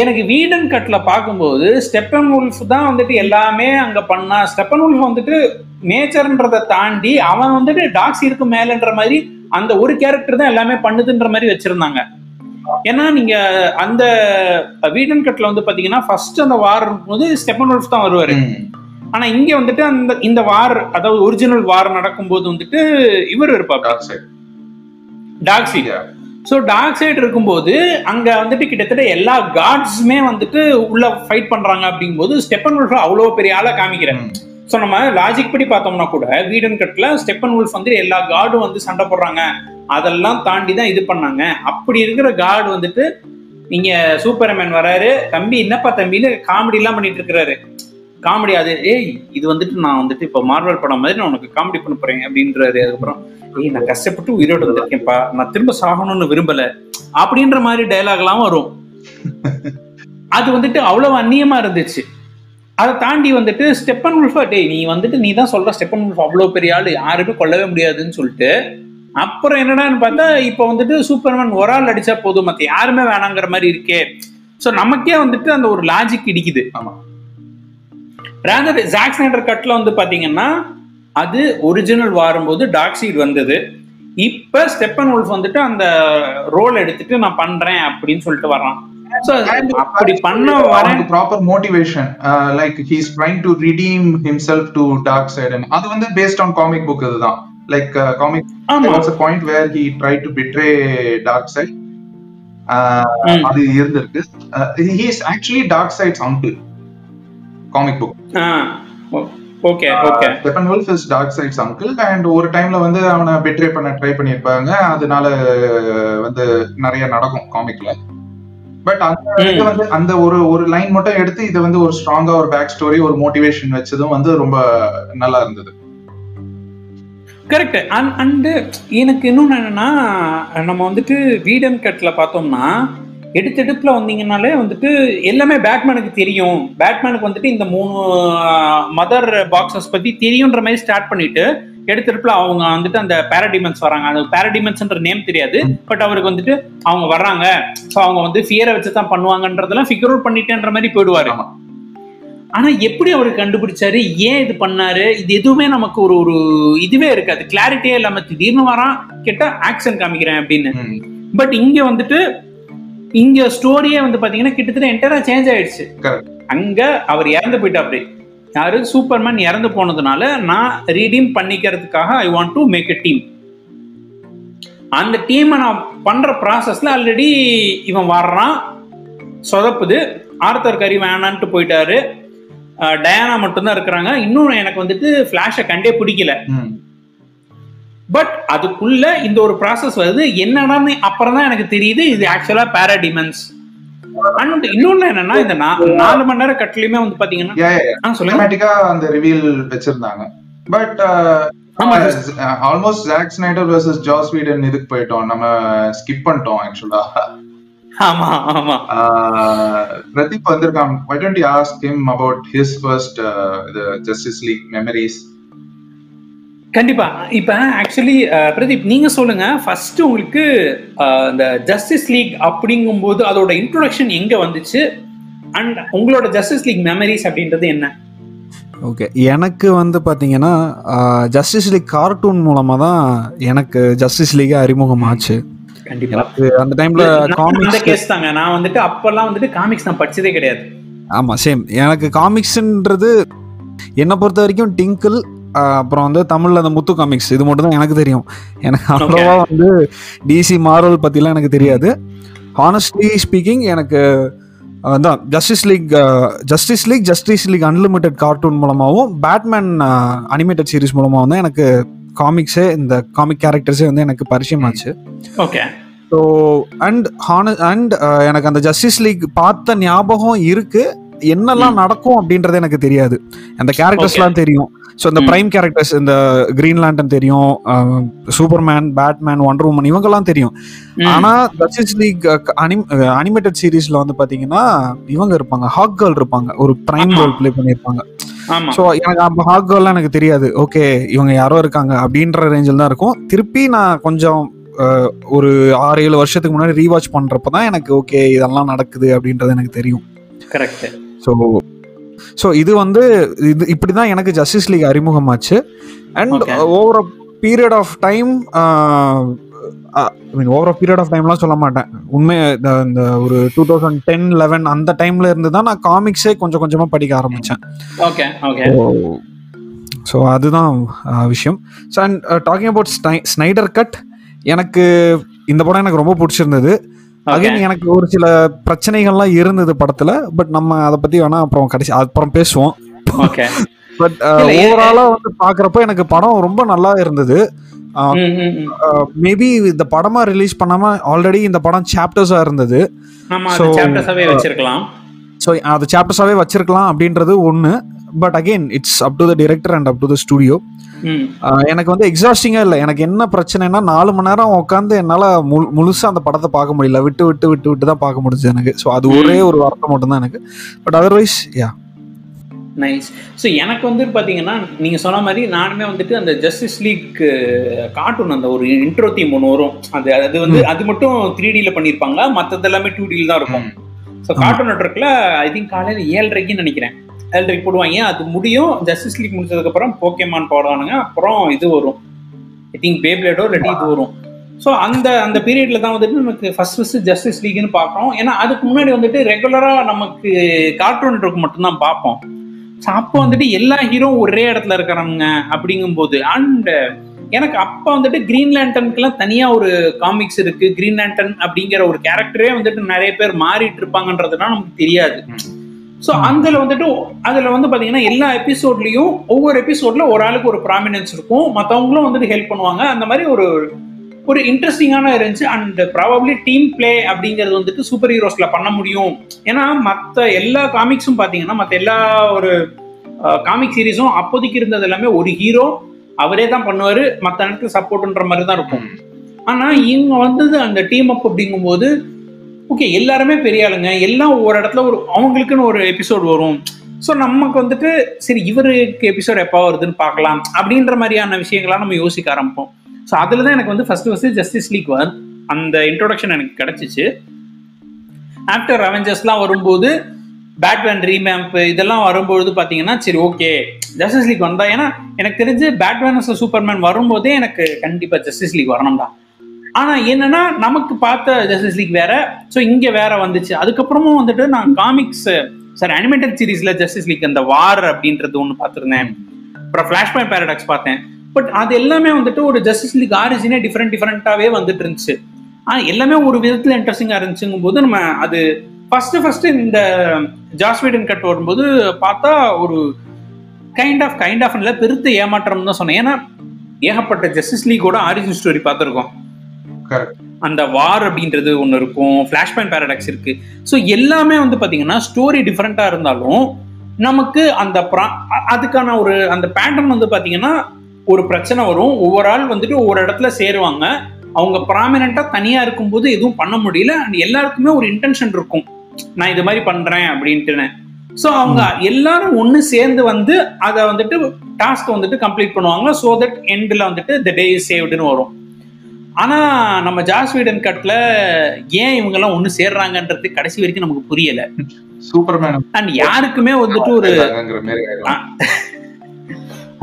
எனக்கு வீடன் கட்ல பார்க்கும்போது ஸ்டெப்பன் உல்ஃப் தான் வந்துட்டு எல்லாமே அங்க பண்ணா ஸ்டெப்பன் உல்ஃப் வந்துட்டு நேச்சர்ன்றதை தாண்டி அவன் வந்துட்டு டாக்ஸ் இருக்கு மேலன்ற மாதிரி அந்த ஒரு கேரக்டர் தான் எல்லாமே பண்ணுதுன்ற மாதிரி வச்சிருந்தாங்க. ஏன்னா நீங்க அந்த வீடன் கட்ல வந்து பாத்தீங்கன்னா ஃபர்ஸ்ட் அந்த வார் இருக்கும்போது ஸ்டெப்பன் உல்ஃப் தான் வருவாரு. ஆனா இங்க வந்துட்டு அந்த இந்த வார் அதாவது ஒரிஜினல் வார் நடக்கும்போது வந்துட்டு இவர் இருப்பார். Darkseid so Darkseid இருக்கும்போது அங்க வந்துட்டு கிட்டத்தட்ட எல்லா காட்ஸுமே வந்துட்டு உள்ள ஃபைட் பண்றாங்க அப்படிங்கும்போது ஸ்டெப்பன் உல்ஃப் அவ்வளோ பெரிய ஆளா காமிக்கிறேன் ஸோ நம்ம லாஜிக் படி பார்த்தோம்னா கூட வீடன் கட்டில் ஸ்டெப்பன் உல்ஃப் வந்து எல்லா காடும் வந்து சண்டை போடுறாங்க. அதெல்லாம் தாண்டி தான் இது பண்ணாங்க. அப்படி இருக்கிற காட் வந்துட்டு நீங்க சூப்பர்மேன் வராரு. தம்பி என்னப்பா தம்பின்னு காமெடி எல்லாம் பண்ணிட்டு இருக்கிறாரு? காமெடி அது ஏய் இது வந்துட்டு நான் வந்துட்டு இப்போ மார்வல் படம் மாதிரி நான் உனக்கு காமெடி பண்ண போறேன் அப்படின்றாரு. அதுக்கப்புறம் ஏய் நான் கஷ்டப்பட்டு உயிரோடு வந்திருக்கேன்ப்பா. நான் திரும்ப சாகணும்னு விரும்பல. அப்படின்ற மாதிரி டயலாக்லாம் வரும். அது வந்துட்டு அவ்வளவு அந்நியமா இருந்துச்சு. அதை தாண்டி வந்துட்டு ஸ்டெப்பன் உல்ஃபா டேய் நீ வந்துட்டு நீ தான் சொல்ற ஸ்டெப்பன் உல்ஃப் அவ்வளோ பெரிய ஆளு யாருமே கொல்லவே முடியாதுன்னு சொல்லிட்டு அப்புறம் என்னடான்னு பார்த்தா இப்போ வந்துட்டு சூப்பர்மேன் ஒரு ஆள் அடிச்சா போதும் மத்த யாருமே வேணாங்கிற மாதிரி இருக்கே. ஸோ நமக்கே வந்துட்டு அந்த ஒரு லாஜிக் இடிக்குது. ஆமா. ரேதர் ஜாக் ஸ்னைடர் கட்ல வந்து பாத்தீங்கன்னா அது ஒரிஜினல் வரும்போது டாக் சீட் வந்தது. இப்ப ஸ்டெப்பன் உல்ஃப் வந்துட்டு அந்த ரோல் எடுத்துட்டு நான் பண்றேன் அப்படின்னு சொல்லிட்டு வர்றான். அப்படி பண்ண வரேன். Proper motivation like he's trying to redeem himself to Darkseid அது வந்து பேஸ்ட் ஆன் காமிக் புக் இதுதான். Like comic was a point where he try to betray Darkseid. அது இருந்திருக்கு. He is actually Darkseid's uncle comic book okay okay wolf is Darkseid's uncle and ஒரு டைம்ல வந்து அவனை betray பண்ண ட்ரை பண்ணியிருப்பாங்க. அதனால வந்து நிறைய நடக்கும் காமிக்ல பட் அந்த வந்து அந்த ஒரு ஒரு லைன் மட்டும் எடுத்து இதை வந்து ஒரு ஸ்ட்ராங்கா ஒரு பேக் ஸ்டோரி ஒரு மோட்டிவேஷன் வச்சதும் வந்து ரொம்ப நல்லா இருந்தது. கரெக்ட் அண்ட் எனக்கு இன்னொன்று என்னன்னா நம்ம வந்துட்டு வீடன் கட்ல பார்த்தோம்னா எடுத்தெடுப்புல வந்தீங்கனாலே வந்துட்டு எல்லாமே பேட்மேனுக்கு தெரியும். பேட்மேனுக்கு வந்துட்டு இந்த மூணு மதர் பாக்ஸஸ் பத்தி தெரியுன்ற மாதிரி ஸ்டார்ட் பண்ணிட்டு எடுத்தெடுப்புல அவங்க வந்துட்டு அந்த பேரடிமென்ஸ் வராங்க. அந்த பேரடிமென்ஸ்ன்ற நேம் தெரியாது. பட் அவருக்கு வந்துட்டு அவங்க வர்றாங்க. ஸோ அவங்க வந்து ஃபியரை வச்சு தான் பண்ணுவாங்கன்றதெல்லாம் ஃபிகர் அவுட் பண்ணிட்டேன்ற மாதிரி போயிடுவாரு. ஆனா எப்படி அவர் கண்டுபிடிச்சாரு? ஏன் இது பண்ணாரு? இது எதுவுமே நமக்கு ஒரு ஒரு இதுவே இருக்காது. கிளாரிட்டியே இல்லாம திடீர்னு வரான் கேட்டா ஆக்ஷன் காமிக்கிறேன் அப்படின்னு. பட் இங்க வந்துட்டு இங்க ஸ்டோரியே வந்து பாத்தீங்கன்னா கிட்டத்தட்ட என்டரா சேஞ்ச் ஆயிடுச்சு. அங்க அவர் இறந்து போயிட்டா அப்படி யாரு? சூப்பர்மேன் இறந்து போனதுனால நான் redeem பண்ணிக்கிறதுக்காக I want to make a team அந்த டீமை நான் பண்ற ப்ராசஸ்ல ஆல்ரெடி இவன் வர்றான். சொதப்புது. ஆர்த்தர் கறி வேணான்ட்டு போயிட்டாரு. டயானா மட்டும்தான் இருக்கிறாங்க. இன்னும் எனக்கு வந்துட்டு ஃபிளாஷை கண்டே பிடிக்கல. பட் அதுக்குள்ள இந்த ஒரு ப்ராசஸ் வருது. என்னடான்னு அப்புறம் தான் எனக்கு தெரியுது. இது ஆக்சுவலா பேராடிமன்ஸ் அண்ட் இன்னொன்னு என்னன்னா இந்த நாலு மணி நேரம் கட்லயுமே வந்து பாத்தீங்கன்னா சினிமேட்டிக்கா அந்த ரிவீல் வச்சிருந்தாங்க. But. Almost Zack Snyder versus Joss Whedon இதுக்கு போயிட்டோம். நம்ம ஸ்கிப் பண்ணிட்டோம் ஆக்சுவலா ஆமா ஆமா. பிரதீப் வந்திருக்கான். Why don't you ask him about his first uh, the justice league memories? கண்டிப்பா. இப்ப ஆக்சுவலி பிரதீப் நீங்க சொல்லுங்க. ஃபர்ஸ்ட் உங்களுக்கு இந்த ஜஸ்டிஸ் லீக் அப்படிங்கும்போது அதோட இன்ட்ரோடக்ஷன் எங்க வந்துச்சு? அண்ட் உங்களோட ஜஸ்டிஸ் லீக் மெமரிஸ் அப்படின்றது என்ன? ஓகே எனக்கு வந்து பார்த்தீங்கன்னா ஜஸ்டிஸ் லீக் கார்ட்டூன் மூலமாக தான் எனக்கு ஜஸ்டிஸ் லீகே அறிமுகமாச்சு. கண்டிப்பா. எனக்கு அந்த டைமில் காமிக்ஸ் கேஸ் தாங்க. நான் வந்துட்டு அப்பெல்லாம் வந்துட்டு காமிக்ஸ் நான் படிச்சதே கிடையாது. ஆமாம் சேம் எனக்கு காமிக்ஸ்ன்றது என்னை பொறுத்த வரைக்கும் டிங்கிள் அப்புறம் வந்து தமிழில் அந்த முத்து காமிக்ஸ் இது மட்டும் தான் எனக்கு தெரியும். எனக்கு அவ்வளோவா வந்து டிசி மார்வல் பற்றிலாம் எனக்கு தெரியாது. ஹானஸ்ட்லி ஸ்பீக்கிங் எனக்கு அதான் Justice League Justice League Justice League unlimited cartoon மூலமாகவும் பேட்மேன் அனிமேட்டட் சீரிஸ் மூலமாகவும் தான் எனக்கு காமிக்ஸே இந்த காமிக் கேரக்டர்ஸே வந்து எனக்கு பரிச்சயமாச்சு. ஓகே ஸோ அண்ட் ஹான அண்ட் எனக்கு அந்த ஜஸ்டிஸ் லீக் பார்த்த ஞாபகம் இருக்கு. என்னெல்லாம் நடக்கும் அப்படின்றது எனக்கு தெரியாது. அந்த கேரக்டர்ஸ்லாம் தெரியும். ஸோ இந்த. பிரைம் கேரக்டர்ஸ் இந்த கிரீன் லேண்டன் தெரியும் சூப்பர்மேன் பேட்மேன் ஒண்டர் உமன் இவங்கெல்லாம் தெரியும். ஆனா ஜஸ்டிஸ் லீக் அனிமேட்டட் சீரீஸ்ல வந்து பாத்தீங்கன்னா இவங்க இருப்பாங்க. ஹாக் கேர்ள் இருப்பாங்க. ஒரு பிரைம். ரோல் ப்ளே பண்ணியிருப்பாங்க. ஸோ எனக்கு அந்த ஹாக் கேர்லாம் எனக்கு தெரியாது. ஓகே இவங்க யாரோ இருக்காங்க அப்படின்ற ரேஞ்சில் தான் இருக்கும். திருப்பி நான் கொஞ்சம் ஒரு ஆறு ஏழு வருஷத்துக்கு முன்னாடி ரீவாச் பண்றப்ப தான் எனக்கு ஓகே இதெல்லாம் நடக்குது அப்படின்றது எனக்கு தெரியும். கரெக்ட் ஸோ ஸோ இது வந்து இது இப்படி தான் எனக்கு justice league அறிமுகமாச்சு. And. Over period of time mean over period of டைம்லாம் சொல்ல மாட்டேன். உண்மை இந்த ஒரு டூ தௌசண்ட் டென் லெவன் அந்த டைம்ல இருந்து தான் நான் காமிக்ஸே கொஞ்சம் கொஞ்சமாக படிக்க ஆரம்பித்தேன் ஓகே ஓகே ஸோ அதுதான் அஹ், விஷயம். So and talking about Snyder cut எனக்கு இந்த படம் எனக்கு ரொம்ப பிடிச்சிருந்தது. அகைன் எனக்கு ஒரு சில பிரச்சனைகள்லாம் இருந்தது படத்துல பட் நம்ம அதை பத்தி வேணா அப்புறம் கடைசி அப்புறம் பேசுவோம். ஓகே பட் ஏ- ஓவராலா வந்து பாக்குறப்ப எனக்கு படம் ரொம்ப நல்லா இருந்தது. மேபி இந்த படமா ரிலீஸ் பண்ணாம ஆல்ரெடி இந்த படம் சாப்டர்ஸா இருந்தது. ஸோ அது சாப்டர்ஸாவே வச்சிருக்கலாம் அப்படின்றது ஒன்று but again it's up to the director and up to the studio எனக்கு வந்து எக்ஸாஸ்டிங்கா இல்லை. எனக்கு என்ன பிரச்சனைனா நாலு மணி நேரம் உட்காந்து என்னால முழு முழுசா அந்த படத்தை பார்க்க முடியல. விட்டு விட்டு விட்டு விட்டு தான் பார்க்க முடிஞ்சது எனக்கு. ஸோ அது ஒரே ஒரு வார்த்தை மட்டும் தான் எனக்கு. But otherwise yeah nice so எனக்கு வந்து பார்த்தீங்கன்னா நீங்கள் சொன்ன மாதிரி நானுமே வந்துட்டு அந்த ஜஸ்டிஸ் லீக் கார்ட்டூன் அந்த ஒரு இன்ட்ரோ தீம் ஒன்று வரும். அது அது வந்து அது மட்டும் த்ரீ டியில் பண்ணியிருப்பாங்க மற்றது எல்லாமே டூ டியில் தான் இருக்கும். ஸோ கார்ட்டூன் நெட்ஒர்க்கில் ஐ திங்க் காலையில் ஏழரைக்குன்னு நினைக்கிறேன். ஏழரைக்கு போடுவாங்க. அது முடியும். ஜஸ்டிஸ் லீக் முடிச்சதுக்கப்புறம் போக்கேமான் போடுவானுங்க. அப்புறம் இது வரும். ஐ திங்க் பேப்ளேடோ இல்லாட்டி இது வரும். ஸோ அந்த அந்த பீரியட்ல தான் வந்துட்டு நமக்கு ஃபர்ஸ்ட் ஃபர்ஸ்ட் ஜஸ்டிஸ் லீக்னு பார்க்குறோம். ஏன்னா அதுக்கு முன்னாடி வந்துட்டு ரெகுலராக நமக்கு கார்ட்டூன் நெட்ஒர்க் மட்டும்தான் பார்ப்போம். ஸோ அப்போ வந்துட்டு எல்லா ஹீரோ ஒரே இடத்துல இருக்கிறாங்க அப்படிங்கும்போது அண்ட் எனக்கு அப்போ வந்துட்டு கிரீன் லேண்டனுக்குலாம் தனியாக ஒரு காமிக்ஸ் இருக்கு. கிரீன் லேண்டன் அப்படிங்கிற ஒரு கேரக்டரே வந்துட்டு நிறைய பேர் மாறிட்டு இருப்பாங்கன்றதுலாம் நமக்கு தெரியாது. ஸோ அதில் வந்துட்டு அதில் வந்து பார்த்தீங்கன்னா எல்லா எபிசோட்லையும் ஒவ்வொரு எபிசோட்ல ஒரு ஆளுக்கு ஒரு ப்ராமினன்ஸ் இருக்கும். மற்றவங்களும் வந்துட்டு ஹெல்ப் பண்ணுவாங்க. அந்த மாதிரி ஒரு ஒரு இன்ட்ரெஸ்டிங்கான இருந்துச்சு. அண்ட் ப்ராபப்ளி டீம் பிளே அப்படிங்கிறது வந்துட்டு சூப்பர் ஹீரோஸ்ல பண்ண முடியும். ஏன்னா மற்ற எல்லா காமிக்ஸும் பார்த்தீங்கன்னா மற்ற எல்லா ஒரு காமிக் சீரீஸும் அப்போதைக்கு இருந்தது எல்லாமே ஒரு ஹீரோ அவரே தான் பண்ணுவாரு. மற்ற நேரத்துக்கு சப்போர்ட்ன்ற மாதிரி தான் இருக்கும். ஆனா இவங்க வந்தது அந்த டீம் அப் அப்படிங்கும்போது ஓகே எல்லாருமே பெரிய ஆளுங்க. எல்லாம் ஒரு இடத்துல ஒரு அவங்களுக்குன்னு ஒரு எபிசோட் வரும். ஸோ நமக்கு வந்துட்டு சரி இவருக்கு எபிசோட் எப்போ வருதுன்னு பார்க்கலாம். அப்படின்ற மாதிரியான விஷயங்கள்லாம் நம்ம யோசிக்க ஆரம்பிப்போம். ஸோ அதில் தான் எனக்கு வந்து ஃபர்ஸ்ட் ஃபர்ஸ்ட் ஜஸ்டிஸ் லீக் வந்து அந்த இன்ட்ரோடக்ஷன் எனக்கு கிடைச்சிச்சு. ஆஃப்டர் அவெஞ்சர்ஸ்லாம் வரும்போது பேட்மேன் ரீமேம்ப் இதெல்லாம் வரும்பொழுது பார்த்தீங்கன்னா சரி ஓகே ஜஸ்டிஸ் லீக் வந்தா ஏன்னா எனக்கு தெரிஞ்சு பேட்மேன் சூப்பர்மேன் வரும்போதே எனக்கு கண்டிப்பாக ஜஸ்டிஸ் லீக் வரணும்டா. ஆனால் என்னன்னா நமக்கு பார்த்த ஜஸ்டிஸ் லீக் வேற ஸோ இங்கே வேற வந்துச்சு. அதுக்கப்புறமும் வந்துட்டு நான் காமிக்ஸ் சார் அனிமேட்டட் சீரீஸ்ல ஜஸ்டிஸ் லீக் அந்த வார் அப்படின்றது ஒன்று பார்த்துருந்தேன். அப்புறம் ஃபிளாஷ் பேரடாக்ஸ் பார்த்தேன். பட் அது எல்லாமே வந்துட்டு ஒரு ஜஸ்டிஸ் லீக் ஆரிஜினே டிஃப்ரெண்ட் டிஃப்ரெண்ட்டாகவே வந்துட்டு இருந்துச்சு. ஆனால் எல்லாமே ஒரு விதத்தில் இன்ட்ரெஸ்டிங்காக இருந்துச்சுங்கும் போது நம்ம அது ஃபர்ஸ்ட் ஃபர்ஸ்ட் இந்த ஜாஸ்வீடன் கட் வரும்போது பார்த்தா ஒரு கைண்ட் ஆஃப் கைண்ட் ஆஃப் இல்லை பெருத்த ஏமாற்றம் தான் சொன்னேன். ஏன்னா ஏகப்பட்ட ஜஸ்டிஸ் லீக்கோட ஆரிஜின் ஸ்டோரி பார்த்துருக்கோம். அந்த வார் அப்படின்றது ஒன்று இருக்கும். ஃபிளாஷ் பாயிண்ட் பேரடாக்ஸ் இருக்கு. ஸோ எல்லாமே வந்து பார்த்தீங்கன்னா ஸ்டோரி டிஃப்ரெண்ட்டாக இருந்தாலும் நமக்கு அந்த அதுக்கான ஒரு அந்த பேட்டர்ன் வந்து பார்த்தீங்கன்னா ஒரு பிரச்சனை வரும். ஒவ்வொரு ஆள் வந்துட்டு ஒவ்வொரு இடத்துல சேருவாங்க. அவங்க ப்ராமினண்டா தனியா இருக்கும்போது எதுவும் பண்ண முடியல. அண்ட் எல்லாருக்குமே ஒரு இன்டென்ஷன் இருக்கும். நான் இது மாதிரி பண்றேன் அப்படின்ட்டுன்னு. ஸோ அவங்க எல்லாரும் ஒன்று சேர்ந்து வந்து அதை வந்துட்டு டாஸ்க் வந்துட்டு கம்ப்ளீட் பண்ணுவாங்க ஸோ தட் எண்டில் வந்துட்டு த டே இஸ் சேவ்டுன்னு வரும். ஆனா நம்ம ஜாஸ் வீடன் கட்ல ஏன் இவங்க எல்லாம் ஒண்ணு சேர்றாங்கன்றது கடைசி வரைக்கும் நமக்கு புரியல. சூப்பர்மேன் அண்ட் யாருக்குமே வந்துட்டு ஒரு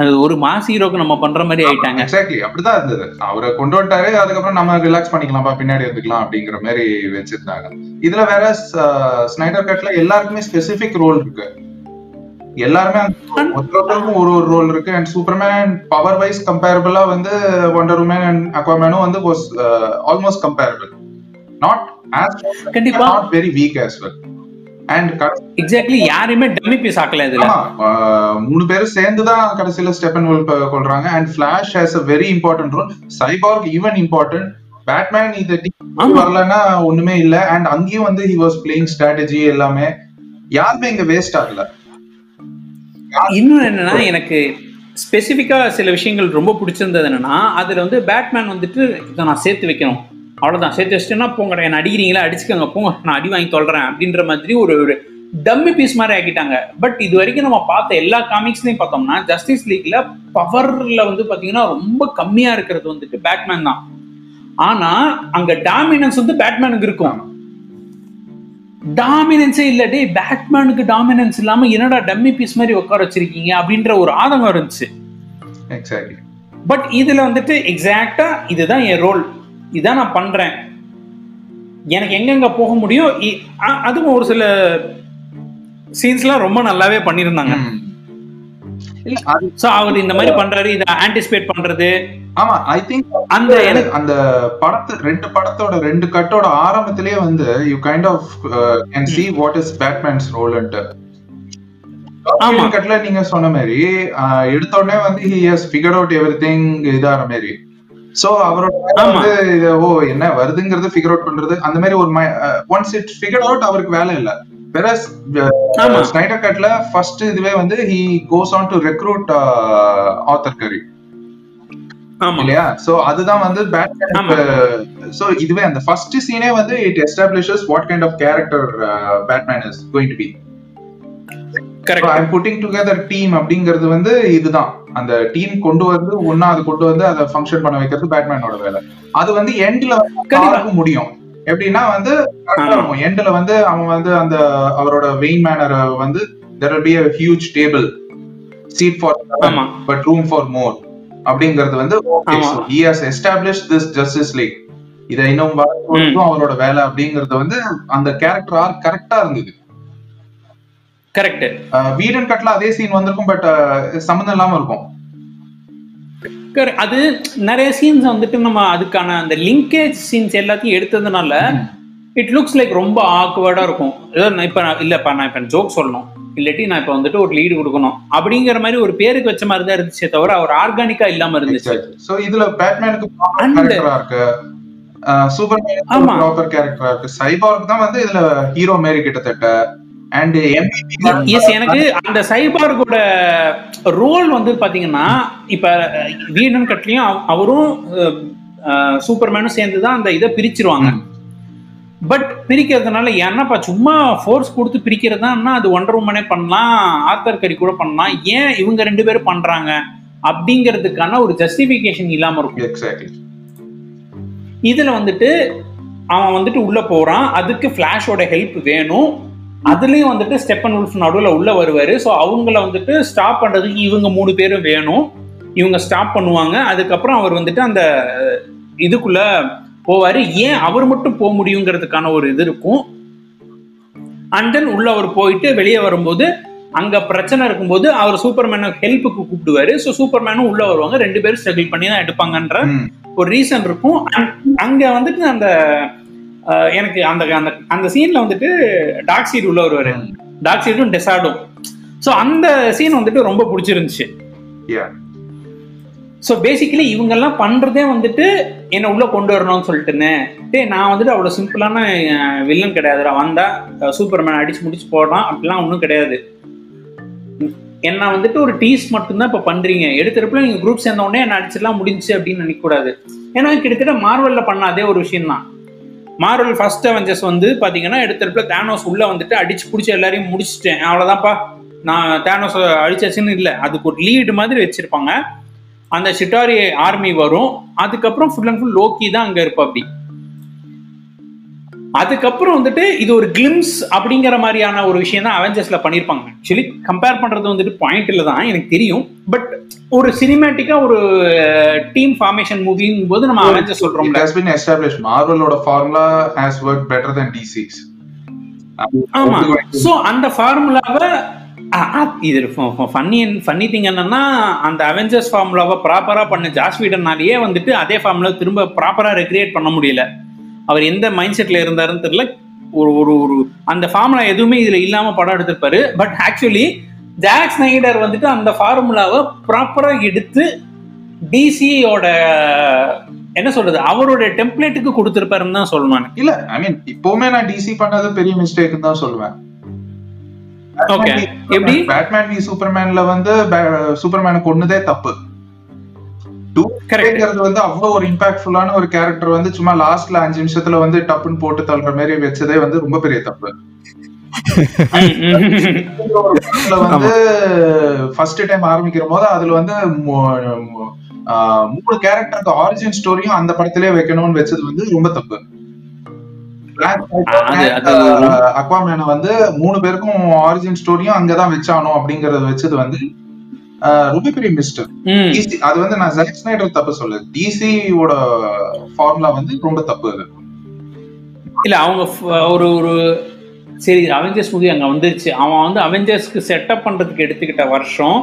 அது ஒரு மாஸ் ஹீரோக்கு நம்ம பண்ற மாதிரி ஆயிட்டாங்க. எக்ஸாக்ட்லி அப்படிதான் இருந்தது. அவரை கொண்டு வந்துட்டாரு அதுக்கப்புறம் நம்ம ரிலாக்ஸ் பண்ணிக்கலாம்ப்பா பின்னாடி இருந்துக்கலாம் அப்படிங்கிற மாதிரி வச்சிருந்தாங்க. இதுல வேற ஸ்னைடர் கட்ல எல்லாருக்குமே ஸ்பெசிபிக் ரோல் இருக்கு. எல்லாருமே ஒருத்தருக்கும் ஒரு ஒரு ரோல் இருக்கு. அண்ட் சூப்பர்மேன் பவர் வைஸ் கம்பேரபிளா வந்து ஒண்டர் உமன் அண்ட் அக்வாமேனும் வந்து ஆல்மோஸ்ட் கம்பேரபிள் நாட் ஆஸ் கண்டிப்பா. Not very weak as well and exactly யாருமே டம்மி பீஸ் ஆக்கல இதுல. மூணு பேரும் சேர்ந்து தான் கடைசியில ஸ்டெப்பன் வுல்ஃப் கொள்றாங்க and Flash has a very important role Cyborg even important Batman இந்த டீம். வரலன்னா ஒண்ணுமே இல்ல. அண்ட் அங்கேயும் வந்து ஹி வாஸ் பிளேயிங் ஸ்ட்ராட்டஜி எல்லாமே. யாருமே இங்க வேஸ்ட் ஆகல இன்னும் என்னன்னா எனக்கு ஸ்பெசிஃபிக்கா சில விஷயங்கள் ரொம்ப பிடிச்சிருந்தது என்னன்னா அதுல வந்து பேட்மேன் வந்துட்டு இதை நான் சேர்த்து வைக்கணும். அவ்வளவுதான். சேர்த்து வச்சுட்டேன்னா போங்க என்ன அடிக்கிறீங்களா? அடிச்சுக்கோங்க போங்க நான் அடி வாங்கி தொல்றேன் அப்படின்ற மாதிரி ஒரு ஒரு டம்மி பீஸ் மாதிரி ஆக்கிட்டாங்க. பட் இது வரைக்கும் நம்ம பார்த்த எல்லா காமிக்ஸ்லையும் பார்த்தோம்னா ஜஸ்டிஸ் லீக்ல பவர்ல வந்து பாத்தீங்கன்னா ரொம்ப கம்மியா இருக்கிறது வந்துட்டு பேட்மேன் தான். ஆனா அங்க டாமினன்ஸ் வந்து பேட்மேனுக்கு இருக்கும். டாமினன்ஸே இல்ல டேய் பேட்மேனுக்கு டாமினன்ஸ் இல்லாம என்னடா டம்மி பீஸ் மாதிரி உட்கார வச்சிருக்கீங்க அப்படின்ற ஒரு ஆதங்கம் இருந்துச்சு. பட் இதுல வந்துட்டு எக்ஸாக்டா இதுதான் என் ரோல் இதான் நான் பண்றேன். எனக்கு எங்கெங்க போக முடியும் அதுவும் ஒரு சில சீன்ஸ்லாம் ரொம்ப நல்லாவே பண்ணியிருந்தாங்க. ஸோ அவர் இந்த மாதிரி பண்றாரு இதை ஆன்டிசிபேட் பண்றது. ஆமா ஐ திங்க் அந்த எனக்கு அந்த படத்து ரெண்டு படத்தோட ரெண்டு கட்டோட ஆரம்பத்திலேயே வந்து you kind of can see what is Batman's ரோல்ன்ட்டு ஆமா. கட்ல நீங்க சொன்ன மாதிரி எடுத்த உடனே வந்து he has figure out everything இதான மாதிரி. சோ அவரோட ஓ என்ன வருதுங்கிறது ஃபிகர் அவுட் பண்றது. அந்த மாதிரி ஒரு ஒன்ஸ் இட் ஃபிகர் அவுட் அவருக்கு வேலை இல்ல. வெரஸ் ஸ்னைடர் கட்ல ஃபர்ஸ்ட் இதுவே வந்து he goes on to recruit Arthur Curry இல்லையா? சோ அதுதான் வந்து பேட்மேன். சோ இதுவே அந்த ஃபர்ஸ்ட் சீனே வந்து it establishes what kind of character Batman is going to be correct I putting together team அப்படிங்கிறது வந்து இதுதான். அந்த டீம் கொண்டு வந்து ஒன்னா அது கொண்டு வந்து அதை ஃபங்க்ஷன் பண்ண வைக்கிறது பேட்மேனோட வேலை. அது வந்து எண்ட்ல. யாருக்கும் முடியும். எப்படின்னா வந்து எண்ட்ல வந்து அவன் வந்து அந்த அவரோட வெயின் மேனர் வந்து there will be a huge table seat for but room for more அப்படிங்கிறது வந்து okay. So he has establish this Justice League இதை இன்னும் அவரோட வேலை அப்படிங்கிறது வந்து அந்த கேரக்டர் ஆர் கரெக்டா இருந்தது. கரெக்ட் வீடன் கட்ல அதே சீன் வந்திருக்கும் பட் சம்மந்தம் இல்லாம இருக்கும். அது நிறைய சீன்ஸ் வந்துட்டு நம்ம அதுக்கான அந்த லிங்கேஜ் சீன்ஸ் எல்லாத்தையும் எடுத்ததுனால இட் லுக்ஸ் லைக் ரொம்ப ஆக்வர்டா இருக்கும். இப்ப இல்லப்பா நான் இப்ப ஜோக் சொல்லணும். இல்லாட்டி நான் இப்ப வந்துட்டு ஒரு லீடு கொடுக்கணும். அப்படிங்கிற மாதிரி ஒரு பேருக்கு வச்ச மாதிரி தான் இருந்துச்சே தவிர அவர் ஆர்கானிக்கா இல்லாம இருந்துச்சு. சோ இதுல பேட்மேனுக்கு இருக்கு. சூப்பர்மேனுக்கு ஆமா. ப்ராப்பர் கேரக்டரா இருக்கு. சைபார்க் தான் வந்து இதுல ஹீரோ மாரி கிட்டத்தட்ட அண்ட் எஸ் எனக்கு அந்த சைபார்கோட ரோல் வந்து பாத்தீங்கன்னா இப்ப வீடன் கட்லயும் அவ- அவரும் சூப்பர்மேனும் சேர்ந்து தான் அந்த இதை பிரிச்சிருவாங்க. பட் பிரிக்கிறதுனால என்னப்பா சும்மா ஃபோர்ஸ் கொடுத்து பிரிக்கிறதுனா அது ஒன்றரை உமனே பண்ணலாம் ஆத்தர் கறி கூட பண்ணலாம். ஏன் இவங்க ரெண்டு பேரும் பண்றாங்க? அப்படிங்கிறதுக்கான ஒரு ஜஸ்டிபிகேஷன் இல்லாம இருக்கும். எக்ஸாக்ட்லி இதுல வந்துட்டு அவன் வந்துட்டு உள்ள போறான். அதுக்கு ஃபிளாஷோட ஹெல்ப் வேணும். அதுலயும் வந்துட்டு ஸ்டெப்பன் உல்ஃப் நடுவில் உள்ள வருவாரு. ஸோ அவங்கள வந்துட்டு ஸ்டாப் பண்றதுக்கு இவங்க மூணு பேரும் வேணும். இவங்க ஸ்டாப் பண்ணுவாங்க. அதுக்கப்புறம் அவர் வந்துட்டு அந்த இதுக்குள்ள போவாரு. ஏன் அவர் மட்டும் போக முடியுங்கிறதுக்கான ஒரு இது இருக்கும். அண்ட் தென் உள்ள அவர் போயிட்டு வெளியே வரும்போது அங்க பிரச்சனை இருக்கும்போது அவர் சூப்பர்மேனை ஹெல்ப்புக்கு கூப்பிடுவாரு. ஸோ சூப்பர்மேனும் உள்ள வருவாங்க. ரெண்டு பேரும் ஸ்ட்ரகிள் பண்ணி தான் எடுப்பாங்கன்ற ஒரு ரீசன் இருக்கும். அங்க- வந்துட்டு அந்த எனக்கு அந்த அந்த அந்த சீன்ல வந்துட்டு டாக் சீட் உள்ள வருவாரு. டாக் சீடும் டெசார்டும் ஸோ அந்த சீன் வந்துட்டு ரொம்ப பிடிச்சிருந்துச்சு. Yeah. ஸோ பேசிக்கலி இவங்கெல்லாம் பண்றதே வந்துட்டு என்ன உள்ள கொண்டு வரணும்னு சொல்லிட்டுன்னு டேய் நான் வந்துட்டு அவ்வளோ சிம்பிளான வில்லன் கிடையாதுடா வந்தா சூப்பர்மேன் அடிச்சு முடிச்சு போடுறான் அப்படிலாம் ஒன்றும் கிடையாது. என்ன வந்துட்டு ஒரு டீஸ் மட்டும்தான் இப்போ பண்றீங்க. எடுக்கிறப்பல நீங்க குரூப் சேர்ந்த உடனே என்ன அடிச்சிடலாம் முடிஞ்சுச்சு அப்படின்னு நினைக்க கூடாது ஏன்னா கிட்டத்தட்ட மார்வல்ல பண்ண அதே ஒரு விஷயம் தான் மார்வல் ஃபர்ஸ்ட் அவெஞ்சர்ஸ் வந்து பார்த்தீங்கன்னா எடுத்தடுப்புல தேனோஸ் உள்ளே வந்துட்டு அடிச்சு பிடிச்சி எல்லாரையும் முடிச்சிட்டேன். அவ்வளோதான்ப்பா நான் தேனோஸ் அடிச்சாச்சுன்னு இல்லை. அதுக்கு ஒரு லீடு மாதிரி வச்சிருப்பாங்க. அந்த சிட்டாரி ஆர்மி வரும். அதுக்கப்புறம் ஃபுல் அண்ட் ஃபுல் லோக்கி தான் அங்கே இருப்பா அப்படி அதுக்கப்புறம் வந்துட்டு இது ஒரு கிளிம்ஸ் அப்படிங்கிற மாதிரியான ஒரு விஷயம் தான் அவெஞ்சர்ஸ்ல பண்ணியிருப்பாங்க. ஆக்சுவலி கம்பேர் பண்றது வந்துட்டு பாயிண்ட் இல்லை தான் எனக்கு தெரியும். பட் ஒரு சினிமேட்டிக்கா ஒரு டீம் ஃபார்மேஷன் மூவிங் போது நம்ம அவெஞ்சர்ஸ் It சொல்றோம்ல. has been established. Marvel-ஓட formula has worked better than DC's. ஆமா. சோ அந்த ஃபார்முலாவை இது ஃபன்னி ஃபன்னி திங் என்னன்னா அந்த அவெஞ்சர்ஸ் ஃபார்முலாவை ப்ராப்பரா பண்ண ஜாஸ் வீடன்னாலேயே வந்துட்டு அதே ஃபார்முலா திரும்ப ப்ராப்பரா ரெக்ரியேட் பண்ண முடியல. அவர் எந்த மைண்ட் செட்ல இருந்தாருன்னு தெரியல. ஒரு ஒரு ஒரு அந்த ஃபார்முலா எதுவுமே இதுல இல்லாம படம் எடுத்திருப்பாரு. பட் ஆக்சுவலி ஜாக் ஸ்னைடர் வந்துட்டு அந்த ஃபார்முலாவை ப்ராப்பரா எடுத்து டிசியோட என்ன சொல்றது அவரோட டெம்ப்ளேட்டுக்கு கொடுத்திருப்பாருன்னு தான் சொல்லணும் இல்ல ஐ மீன் இப்பவுமே நான் டிசி பண்ணது பெரிய மிஸ்டேக் தான் சொல்லுவேன். ஓகே எப்படி? பேட்மேன் வி சூப்பர்மேன்ல வந்து சூப்பர்மேனை கொன்னதே தப்பு. டூங்கிறது வந்து அவ்வளவு ஒரு இம்பாக்ட்ஃபுல்லான ஒரு கேரக்டர் வந்து சும்மா லாஸ்ட்ல அஞ்சு நிமிஷத்துல வந்து டப்புன்னு போட்டு தள்ளுற மாதிரி வச்சதே வந்து ரொம்ப பெரிய தப்பு. வந்து ஃபர்ஸ்ட் டைம் ஆரம்பிக்கிற போது அதுல வந்து மூணு கேரக்டருக்கு ஆரிஜின் ஸ்டோரியும் அந்த படத்திலே வைக்கணும்னு வச்சது வந்து ரொம்ப தப்பு. அது- அது அக்வாமேன வந்து மூணு பேருக்கும் ஆரிஜின் ஸ்டோரியும் அங்கதான் வச்சானோ அப்படிங்கறத வச்சது வந்து பெரிய மிஸ்டர் அது வந்து நான் ஜாக் ஸ்னைடர் தப்பு சொல்ல டிசியோட ஃபார்முலா வந்து ரொம்ப தப்பு அது. இல்ல அவங்க ஒரு ஒரு சரி அவெஞ்சர்ஸ் மூவி அங்க வந்துருச்சு. அவன் வந்து அவெஞ்சர்ஸ்க்கு செட்டப் பண்றதுக்கு எடுத்துக்கிட்ட வருஷம்.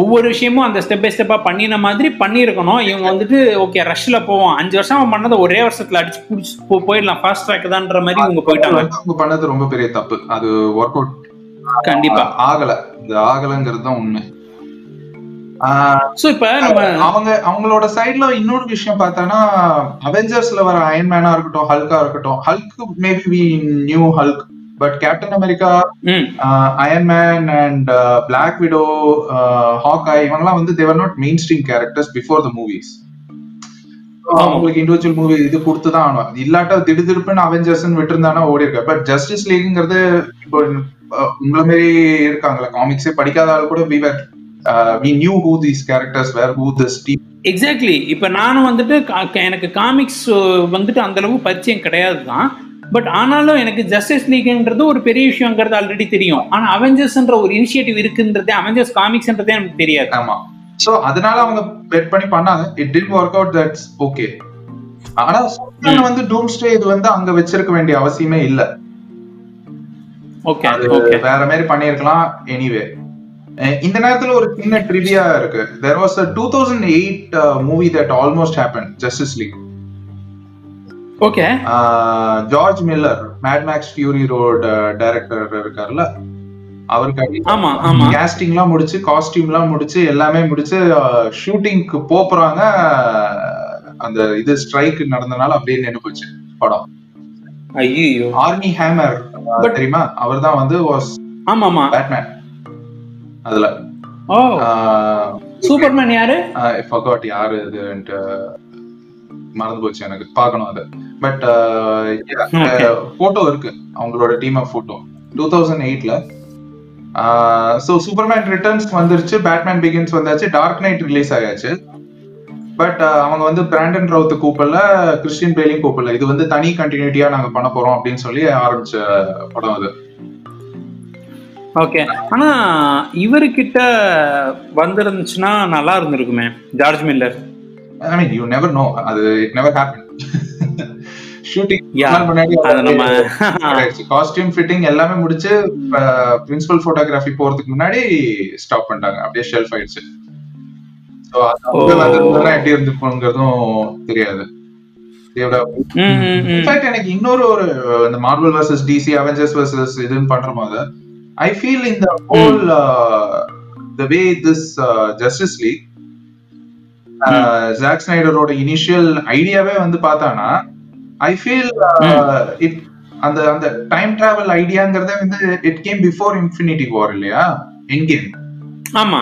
ஒவ்வொரு விஷயமும் அந்த ஸ்டெப் பை ஸ்டெப்பா பண்ணின மாதிரி பண்ணியிருக்கணும். இவங்க வந்துட்டு ஓகே ரஷ்ல போவோம் அஞ்சு வருஷம் அவன் பண்ணதை ஒரே வருஷத்துல அடிச்சு புடிச்சு போயிடலாம். ஃபாஸ்ட் ட்ராக் தான்ற மாதிரி இவங்க போயிட்டாங்க. அவங்க பண்ணது ரொம்ப பெரிய தப்பு. அது ஒர்க் அவுட் கண்டிப்பா ஆகல. இது ஆகலங்கிறது தான் உண்மை. அவங்க அவங்களோட சைடுல இன்னொரு விஷயம் பார்த்தோன்னா அவெஞ்சர்ஸ்ல வர அயன்மேனா இருக்கட்டும் ஹல்கா இருக்கட்டும் Hulk maybe we knew Hulk but Captain America hmm. Iron Man and Black Widow Hawkeye இவங்கலாம் வந்து they were not mainstream characters before the movies அவங்களுக்கு இண்டிவிஜுவல் மூவி இது கொடுத்து தான் ஆகணும். அது இல்லாட்டா திடுதிடுப்புன்னு அவெஞ்சர்ஸ் விட்டுருந்தானா ஓடி இருக்க பட் ஜஸ்டிஸ் லீக்ங்கிறது இப்போ உங்களை மாரி இருக்காங்களா காமிக்ஸே படிக்காத ஆள் கூட we we knew who these characters were who this team exactly இப்போ நானும் வந்துட்டு எனக்கு காமிக்ஸ் வந்துட்டு அந்த அளவு பரிச்சயம் கிடையாது தான் பட் ஆனாலும் எனக்கு ஜஸ்டிஸ் லீக்ன்றது ஒரு பெரிய விஷயங்கிறது ஆல்ரெடி தெரியும். ஆனா அவெஞ்சர்ஸ்ன்ற ஒரு இனிஷியேட்டிவ் இருக்குன்றதே அவெஞ்சர்ஸ் காமிக்ஸ்ன்றதே எனக்கு தெரியாது. ஆமா. சோ அதனால அவங்க பெட் பண்ணி பண்ணாங்க. It did work out that's okay ஆனா வந்து டூம்ஸ்டே இது வந்து அங்க வச்சிருக்க வேண்டிய அவசியமே இல்ல. ஓகே வேற மாதிரி பண்ணிருக்கலாம் எனிவே இந்த நேரத்துல ஒரு சின்ன ட்ரிவியா இருக்கு. There was a two thousand eight movie that almost happen Justice League okay George Miller Mad Max Fury Road director இருக்காருல்ல அவருக்கு ஆமா ஆமா. கேஸ்டிங்லாம் முடிச்சு காஸ்டியூம்லாம் முடிச்சு எல்லாமே முடிச்சு ஷூட்டிங்க்கு போறாங்க அந்த இது ஸ்ட்ரைக் நடந்தனால அப்படியே நின்று போச்சு படம். ஐயோ ஆர்மி ஹேமர் தெரியுமா? அவர் தான் வந்து வாஸ் ஆமா ஆமா பேட்மேன் அதுல. ஓ. சூப்பர்மேன் யாரு? ஃபர்காட் யாரு இதுன்ட்டு மறந்து போச்சு எனக்கு. பார்க்கணும் அது. பட். போட்டோ இருக்கு. அவங்களோட team of photo two thousand எயிட்ல ஸோ சூப்பர்மேன் ரிட்டர்ன்ஸ் வந்துருச்சு. பேட்மேன் பிகின்ஸ் வந்தாச்சு. டார்க் நைட் ரிலீஸ் ஆயாச்சு. பட் அவங்க வந்து பிராண்டன் ரவுத் கூப்பிடல கிறிஸ்டின் பேலியும் கூப்பிடல. இது வந்து தனி கண்டினியூட்டியா நாங்க பண்ண போறோம் அப்படின்னு சொல்லி ஆரம்பிச்ச படம் அது. ஓகே ஆனா இவர்கிட்ட வந்திருந்துச்சுன்னா நல்லா இருந்திருக்குமே George Miller. I mean you never know அது இட் நெவர் ஹேப்பன் ஷூட்டிங் முன்னாடி காஸ்டியூம் ஃபிட்டிங் [LAUGHS] எல்லாமே முடிச்சு பிரின்சிபல் போட்டோகிராஃபி போறதுக்கு முன்னாடி ஸ்டாப் பண்ணிட்டாங்க. அப்படியே ஷெல்ஃப் ஆயிடுச்சு. ஸோ எப்படி இருந்திருக்குங்கிறதும் தெரியாது. இன்ஃபேக்ட் எனக்கு இன்னொரு ஒரு இந்த Marvel versus DC Avengers versus இதுன்னு பண்ற ஐ ஃபீல் இந்த whole the way this Justice League Zack ஸ்னைடரோட initial ஐடியாவே வந்து பார்த்தானா ஐ ஃபீல் இட் அந்த அந்த டைம் டிராவல் ஐடியாங்கிறதே வந்து it came before Infinity War இல்லையா? என் கேம் ஆமா.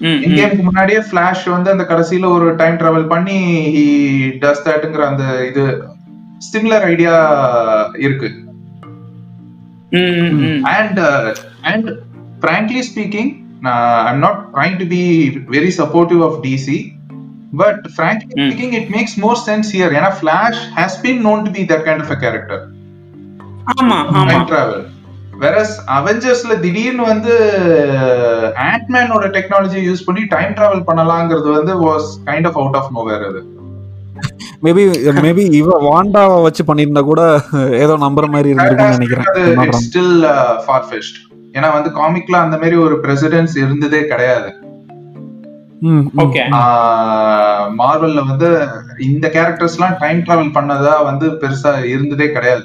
ம், ம். கேமுக்கு முன்னாடியே ஃபிளாஷ் வந்து அந்த கடைசியில ஒரு டைம் டிராவல் பண்ணி ஹி டஸ் தட்ங்கிற அந்த இது சிமிலர் ஐடியா இருக்கு. ம், ம், ம். and uh, and frankly speaking uh, i'm not trying to be very supportive of dc but frankly Mm. speaking it makes more sense here ஏன்னா flash has been known to be that kind of a character ஆமா ஆமா time travel whereas அவெஞ்சர்ஸ்ல திடீர்னு வந்து ஆண்ட்மேனோட technology use பண்ணி time travel பண்ணலாங்கிறது வந்து was kind of out of nowhere அது மேபி மேபி இவ வாண்டாவை வச்சு பண்ணியிருந்தா கூட ஏதோ நம்புற மாதிரி இருந்திருக்கும்னு நினைக்கிறேன். ஸ்டில் ஃபார் ஃபெஸ்ட் ஏன்னா வந்து காமிக்ல அந்த மாதிரி ஒரு பிரசிடென்ஸ் இருந்ததே கிடையாது. மார்வல்ல வந்து இந்த கேரக்டர்ஸ் எல்லாம் டைம் டிராவல் பண்ணதா வந்து பெருசா இருந்ததே கிடையாது.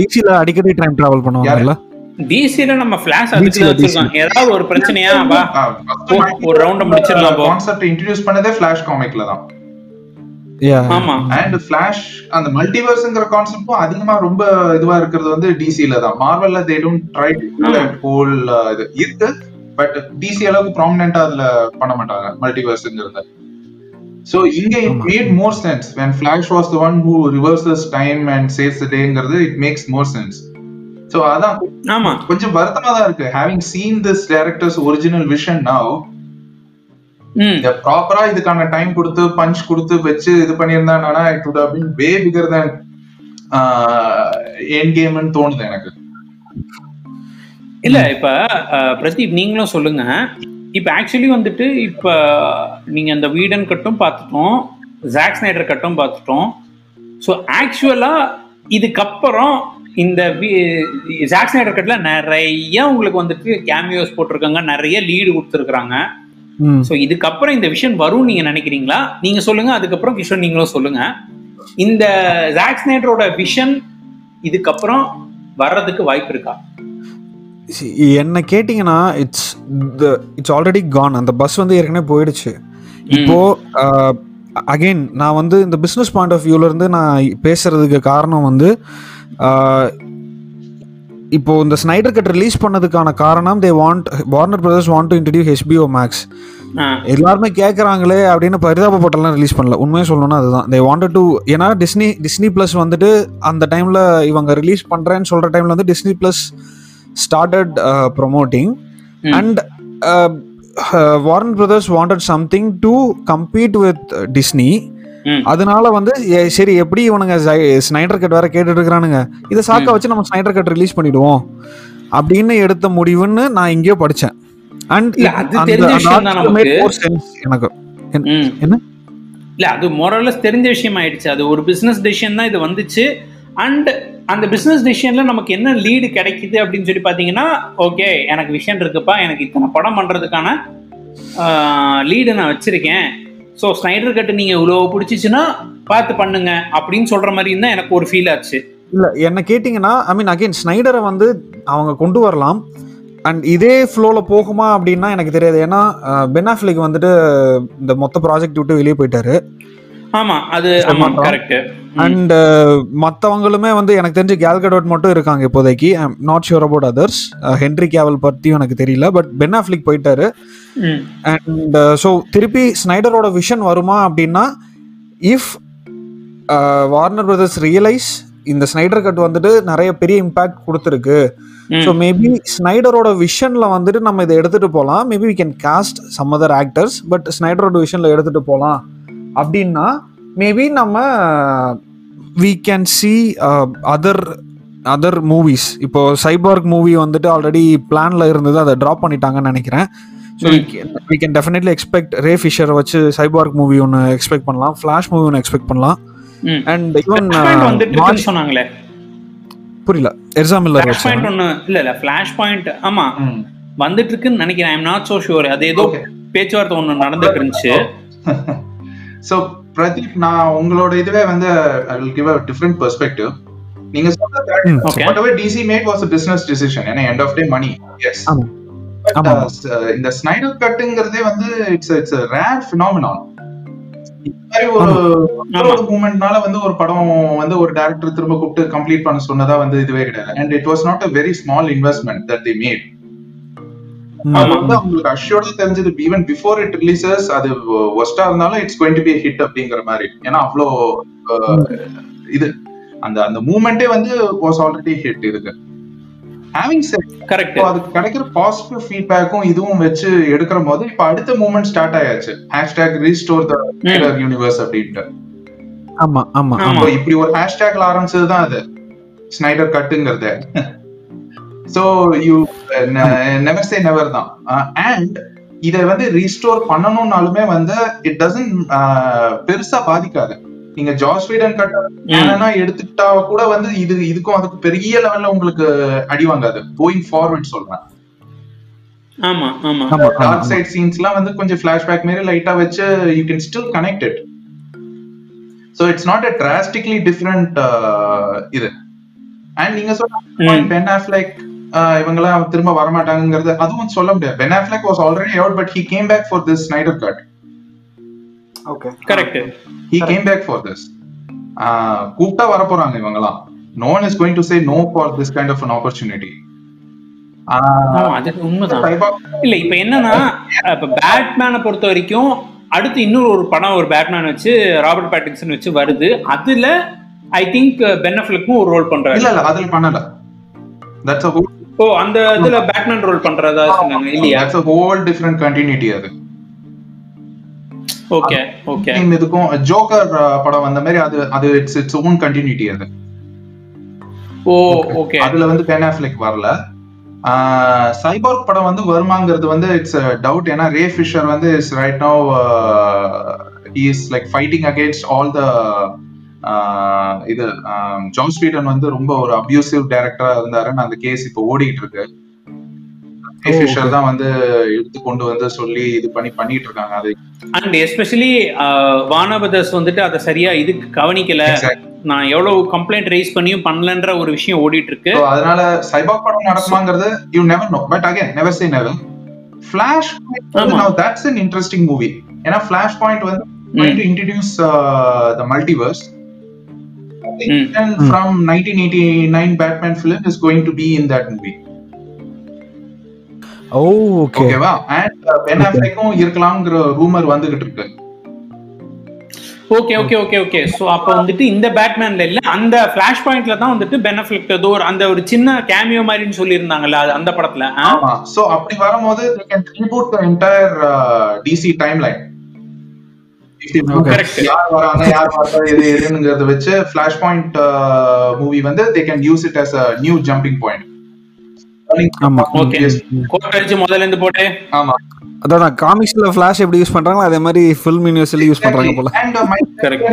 டிசில அடிக்கடி டைம் டிராவல் பண்ணுவாங்கல்ல டிசில நம்ம ஃபிளாஷ் அதுக்கு DC. வச்சிருக்கோம் ஏதாவது ஒரு பிரச்சனையா வா ஒரு ரவுண்ட முடிச்சிடலாம் போ. கான்செப்ட் இன்ட்ரடியூஸ் பண்ணதே ஃபிளாஷ் காமிக்ல தான். ஆமா. அண்ட் ஃபிளாஷ் அந்த மல்டிவர்ஸ்ங்கிற கான்செப்டும் அதிகமா ரொம்ப இதுவா இருக்கிறது வந்து டிசில தான். மார்வல்ல they don't try to whole இது இருக்கு. பட் டிசி அளவுக்கு ப்ராமினென்ட்டா அதுல பண்ண மாட்டாங்க மல்டிவர்ஸ்ங்கிறத சோ இங்க it. Made more sense when Flash was the one who reverses time and saves the டேங்கிறது it makes more sense so அதான். ஆமா. கொஞ்சம் வருத்தமா தான் இருக்கு. Having seen this director's original vision now ப்ராப்பரா இதுக்கான டைம் கொடுத்து பஞ்ச் கொடுத்து வச்சு இது பண்ணியிருந்தாங்கன்னா it would have been way bigger than என் கேம்னு தோணுது எனக்கு. இல்ல இப்ப பிரதீப் நீங்களும் சொல்லுங்க. இப்ப ஆக்சுவலி வந்துட்டு இப்ப நீங்க அந்த வீடன் கட்டும் பார்த்துட்டோம் ஜாக் ஸ்னைடர் கட்டும் பார்த்துட்டோம். ஸோ ஆக்சுவலா இதுக்கப்புறம் இந்த வி- ஜாக் ஸ்னைடர் கட்ல நிறைய உங்களுக்கு வந்துட்டு கேமியோஸ் போட்டிருக்காங்க நிறைய லீடு கொடுத்துருக்காங்க ம் ஸோ இதுக்கப்புறம் இந்த விஷயம் வரும் நீங்க நினைக்கிறீங்களா? நீங்க சொல்லுங்க அதுக்கப்புறம் கிஷோர் நீங்களும் சொல்லுங்க. இந்த ஜாக் ஸ்னைடரோட விஷன் இதுக்கப்புறம் வர்றதுக்கு வாய்ப்பு இருக்கா? என்ன கேட்டிங்கன்னா it's the it's already gone அந்த பஸ் வந்து ஏற்கனவே போயிடுச்சு. இப்போ அகைன் நான் வந்து இந்த பிஸ்னஸ் பாயிண்ட் ஆஃப் வியூல இருந்து நான் பேசுறதுக்கு காரணம் வந்து இப்போ இந்த ஸ்னைடர் கட் ரிலீஸ் பண்ணதுக்கான காரணம் they want Warner Brothers want to introduce HBO Max எல்லாருமே கேட்குறாங்களே அப்படின்னு பரிதாபப்பட்டெல்லாம் ரிலீஸ் பண்ணல. உண்மையை சொல்லணும்னா அதுதான். தே வாண்டட் டு ஏன்னா டிஸ்னி டிஸ்னி ப்ளஸ் வந்துட்டு அந்த டைமில் இவங்க ரிலீஸ் பண்ணுறேன்னு சொல்கிற டைமில் வந்து Disney plus started promoting. And Warner Brothers wanted something to compete with Disney. அதனால வந்து சரி எப்படி இவனுங்க ஸ்னைடர் கட் வேற கேட்டுட்டு இருக்கிறானுங்க இதை சாக்க வச்சு நம்ம ஸ்னைடர் கட் ரிலீஸ் பண்ணிடுவோம். அப்படின்னு எடுத்த முடிவுன்னு நான் எங்கேயோ படிச்சேன். அண்ட். எனக்கு. என்ன? இல்ல அது மொரலஸ் தெரிஞ்ச விஷயம் ஆயிடுச்சு. அது ஒரு பிசினஸ் டெசிஷன் தான் இது வந்துச்சு. அண்ட் அந்த பிசினஸ் டெசிஷன்ல நமக்கு என்ன லீடு கிடைக்குது அப்படின்னு சொல்லி பாத்தீங்கன்னா ஓகே எனக்கு விஷயம் இருக்குப்பா எனக்கு இத்தனை படம் பண்றதுக்கான லீடு நான் வச்சிருக்கேன். ஸோ ஸ்னைடர் கட்டு நீங்க இவ்வளோ பிடிச்சிச்சுன்னா பார்த்து பண்ணுங்க அப்படின்னு சொல்ற மாதிரி தான் எனக்கு ஒரு ஃபீல் ஆச்சு. இல்ல என்ன கேட்டிங்கன்னா ஐ மீன் அகைன் ஸ்னைடரை வந்து அவங்க கொண்டு வரலாம். அண்ட் இதே ஃப்ளோவில் போகுமா அப்படின்னா எனக்கு தெரியாது. ஏன்னா பெனாஃபிலிக் வந்துட்டு இந்த மொத்த ப்ராஜெக்ட் விட்டு வெளியே போயிட்டாரு. ஆமா அது. கரெக்ட் அண்ட் மற்றவங்களுமே வந்து எனக்கு தெரிஞ்சு கேல்கடோட் மட்டும் இருக்காங்க இப்போதைக்கு. I'm not sure about others Henry Cavill பற்றியும் எனக்கு தெரியல. பட் பெனாஃபிலிக் போயிட்டாரு. அண்ட் ஸோ திருப்பி ஸ்னைடரோட விஷன் வருமா அப்படின்னா இஃப் வார்னர் பிரதர்ஸ் ரியலைஸ் இந்த ஸ்னைடர் கட் வந்துட்டு நிறைய பெரிய இம்பாக்ட் கொடுத்துருக்கு. ஸோ மேபி ஸ்னைடரோட விஷன்ல வந்துட்டு நம்ம இதை எடுத்துட்டு போகலாம் maybe we can cast some other actors but ஸ்னைடரோட விஷன்ல எடுத்துட்டு போகலாம் அப்படின்னா மேபி நம்ம we can see other other movies இப்போ சைபார்க் மூவி வந்துட்டு ஆல்ரெடி பிளான்ல இருந்தது அதை ட்ராப் பண்ணிட்டாங்கன்னு நினைக்கிறேன். So we can definitely expect Ray ஃபிஷரை வச்சு சைபார்க் மூவி ஒன்று எக்ஸ்பெக்ட் பண்ணலாம். ஃப்ளாஷ் மூவி ஒன்று எக்ஸ்பெக்ட் பண்ணலாம். அண்ட் ஈவன் வந்துட்டு இருக்குன்னு சொன்னாங்களே. புரியல. எர்சா மில்லர் ஃபிளாஷ் பாயிண்ட் ஒன்னு இல்ல இல்ல ஃபிளாஷ் பாயிண்ட் ஆமா. வந்துட்டு இருக்குன்னு நினைக்கிறேன். ஐம் நாட் சோ ஷூர் அது ஏதோ. பேச்சுவார்த்தை ஒண்ணு நடந்துட்டு இருந்துச்சு சோ [LAUGHS] பிரதீப் நான் உங்களோட இதுவே வந்து I will give a different perspective நீங்க okay whatever DC made was a business decision. ஏன்னா end of day money yes. இந்த ஸ்னைடர் கட்டுங்கிறதே வந்து இட்ஸ் இட்ஸ் ரேர் ஃபினாமினான் இந்த மாதிரி ஒரு மூமெண்ட்னால வந்து ஒரு படம் வந்து ஒரு டேரக்டர் திரும்ப கூப்பிட்டு கம்ப்ளீட் பண்ண சொன்னதா வந்து இதுவே கிடையாது. And it was not a very small investment that the made அது வந்து அவங்களுக்கு அஷ்யூர்டா தெரிஞ்சது. ஈவன் பிஃபோர் இட் ரிலீசஸ் அது ஒஸ்டா இருந்தாலும் it's going to be hit அப்படிங்கிற மாதிரி. ஏன்னா அவ்வளோ அஹ், இது அந்த அந்த மூமெண்டே வந்து வாஸ் ஆல்ரெடி ஹிட் இதுக்கு. ஹேவிங் செட் கரெக்ட் அதுக்கு கிடைக்கிற பாசிட்டிவ் ஃபீட்பேக்கும் இதுவும் வச்சு எடுக்கிற போது இப்போ அடுத்த மூமெண்ட் ஸ்டார்ட் ஆயாச்சு. ஹேஷ்டேக் ரீஸ்டோர் த யூனிவர்ஸ் அப்படின்ட்டு. ஆமா ஆமா ஆமா. இப்படி ஒரு ஹேஷ்டேக்ல ஆரம்பிச்சது [LAUGHS] தான் அது Snyder கட்டுங்கிறது so you never say never தான். அண்ட் இதை வந்து ரீஸ்டோர் பண்ணணும்னாலுமே வந்து இட் டசன் பெருசா பாதிக்காது. நீங்க ஜாஸ் வீடன் கட்ட என்னன்னா எடுத்துக்கிட்டா கூட வந்து இது இதுக்கும் அதுக்கு பெரிய லெவல்ல உங்களுக்கு அடி வாங்காது. கோயிங் ஃபார்வர்ட் சொல்றேன். ஆமா ஆமா. டார்க் சைட் சீன்ஸ்லாம் வந்து கொஞ்சம் ஃபிளாஷ்பேக் மாதிரி லைட்டா வச்சு you can still connect it so it's not a drastically different இது. அண்ட் நீங்க சொன்ன பென் ஆஃப்லைக் இவங்கெல்லாம் திரும்ப வரமாட்டாங்கிறது அதுவும் சொல்ல முடியாது. Ben Affleck was already out but he came back for this Snyder cut correct he came back for this கூப்பிட்டா வர போறாங்க இவங்கலாம் no one is going to say no for this kind of an opportunity அது உண்மைதான். இல்ல இப்ப என்னன்னா இப்ப பேட்மேனை பொறுத்த வரைக்கும் அடுத்து இன்னொரு ஒரு படம் ஒரு பேட்மேன் வச்சு ராபர்ட் பேட்டின்சன் வச்சு வருது. அதுல ஐ திங்க் பென்னஃபிலுக்கும் ஒரு ரோல் பண்றாரு. இல்ல இல்ல அதுல பண்ணல. தட்ஸ் ஓ அந்த இதுல பேட்மேன் ரோல் பண்றதா சொன்னாங்க இல்லையா? That's a whole different continuity அது. Okay okay. இதுக்கும் ஜோக்கர் படம் வந்த மாதிரி அது அது இட்ஸ் இட்ஸ் ஓன் கண்டினியூட்டி அது. Oh okay. அதுல வந்து பென் ஆஃப்லெக் வரல. சைபார்க் படம் வந்து வருமாங்கிறது வந்து இட்ஸ் டவுட் ஏன்னா ரே ஃபிஷர் வந்து is right now is like fighting against all the இது ஜான் ஸ்வீடன் வந்து ரொம்ப ஒரு அபியூசிவ் டைரக்டரா இருந்தாருன்னு அந்த கேஸ் இப்போ ஓடிட்டு இருக்கு. ஃபிஷர் தான் வந்து எடுத்து கொண்டு வந்து சொல்லி இது பண்ணி பண்ணிட்டு இருக்காங்க. அது அண்ட் எஸ்பெஷலி வானபதர்ஸ் வந்துட்டு அதை சரியா இதுக்கு கவனிக்கல. நான் எவ்வளவு கம்ப்ளைண்ட் ரைஸ் பண்ணியும் பண்ணலன்ற ஒரு விஷயம் ஓடிட்டு இருக்கு So, அதனால சைபாக் படம் நடக்குமாங்கிறது you never know but again never say never Flash. That's an interesting movie ஏன்னா ஃபிளாஷ் பாயிண்ட் வந்து going to introduce uh, the multiverse. Mm. and from 1989 Batman film is going to be in ஓகேவா and Ben ஆஃப்லெக்கும் இருக்கலாம்ங்கிற rumour வந்துகிட்டு இருக்கு. Okay okay okay okay so அப்ப வந்துட்டு இந்த பேட்மேன்ல இல்ல அந்த ஃபிளாஷ் பாயிண்ட்ல தான் வந்துட்டு பெனஃபிலிக் ஏதோ ஒரு அந்த ஒரு சின்ன கேமியோ மாதிரின்னு சொல்லியிருந்தாங்கல்ல அது அந்த படத்துல சோ அப்படி வரும்போது they can reboot the entire uh, DC timeline. Correct. யார் வராங்க யார் வராங்க எது எதுங்கிறத வச்சு ஃபிளாஷ் பாயிண்ட் மூவி வந்து they can use it as a new jumping point அதான் காமிக்ஸ்ல ஃபிளாஷ் எப்படி யூஸ் பண்றாங்களோ அதே மாதிரி ஃபில்ம் யூனிவர்ஸ்ல யூஸ் பண்றாங்க போல. அண்ட்.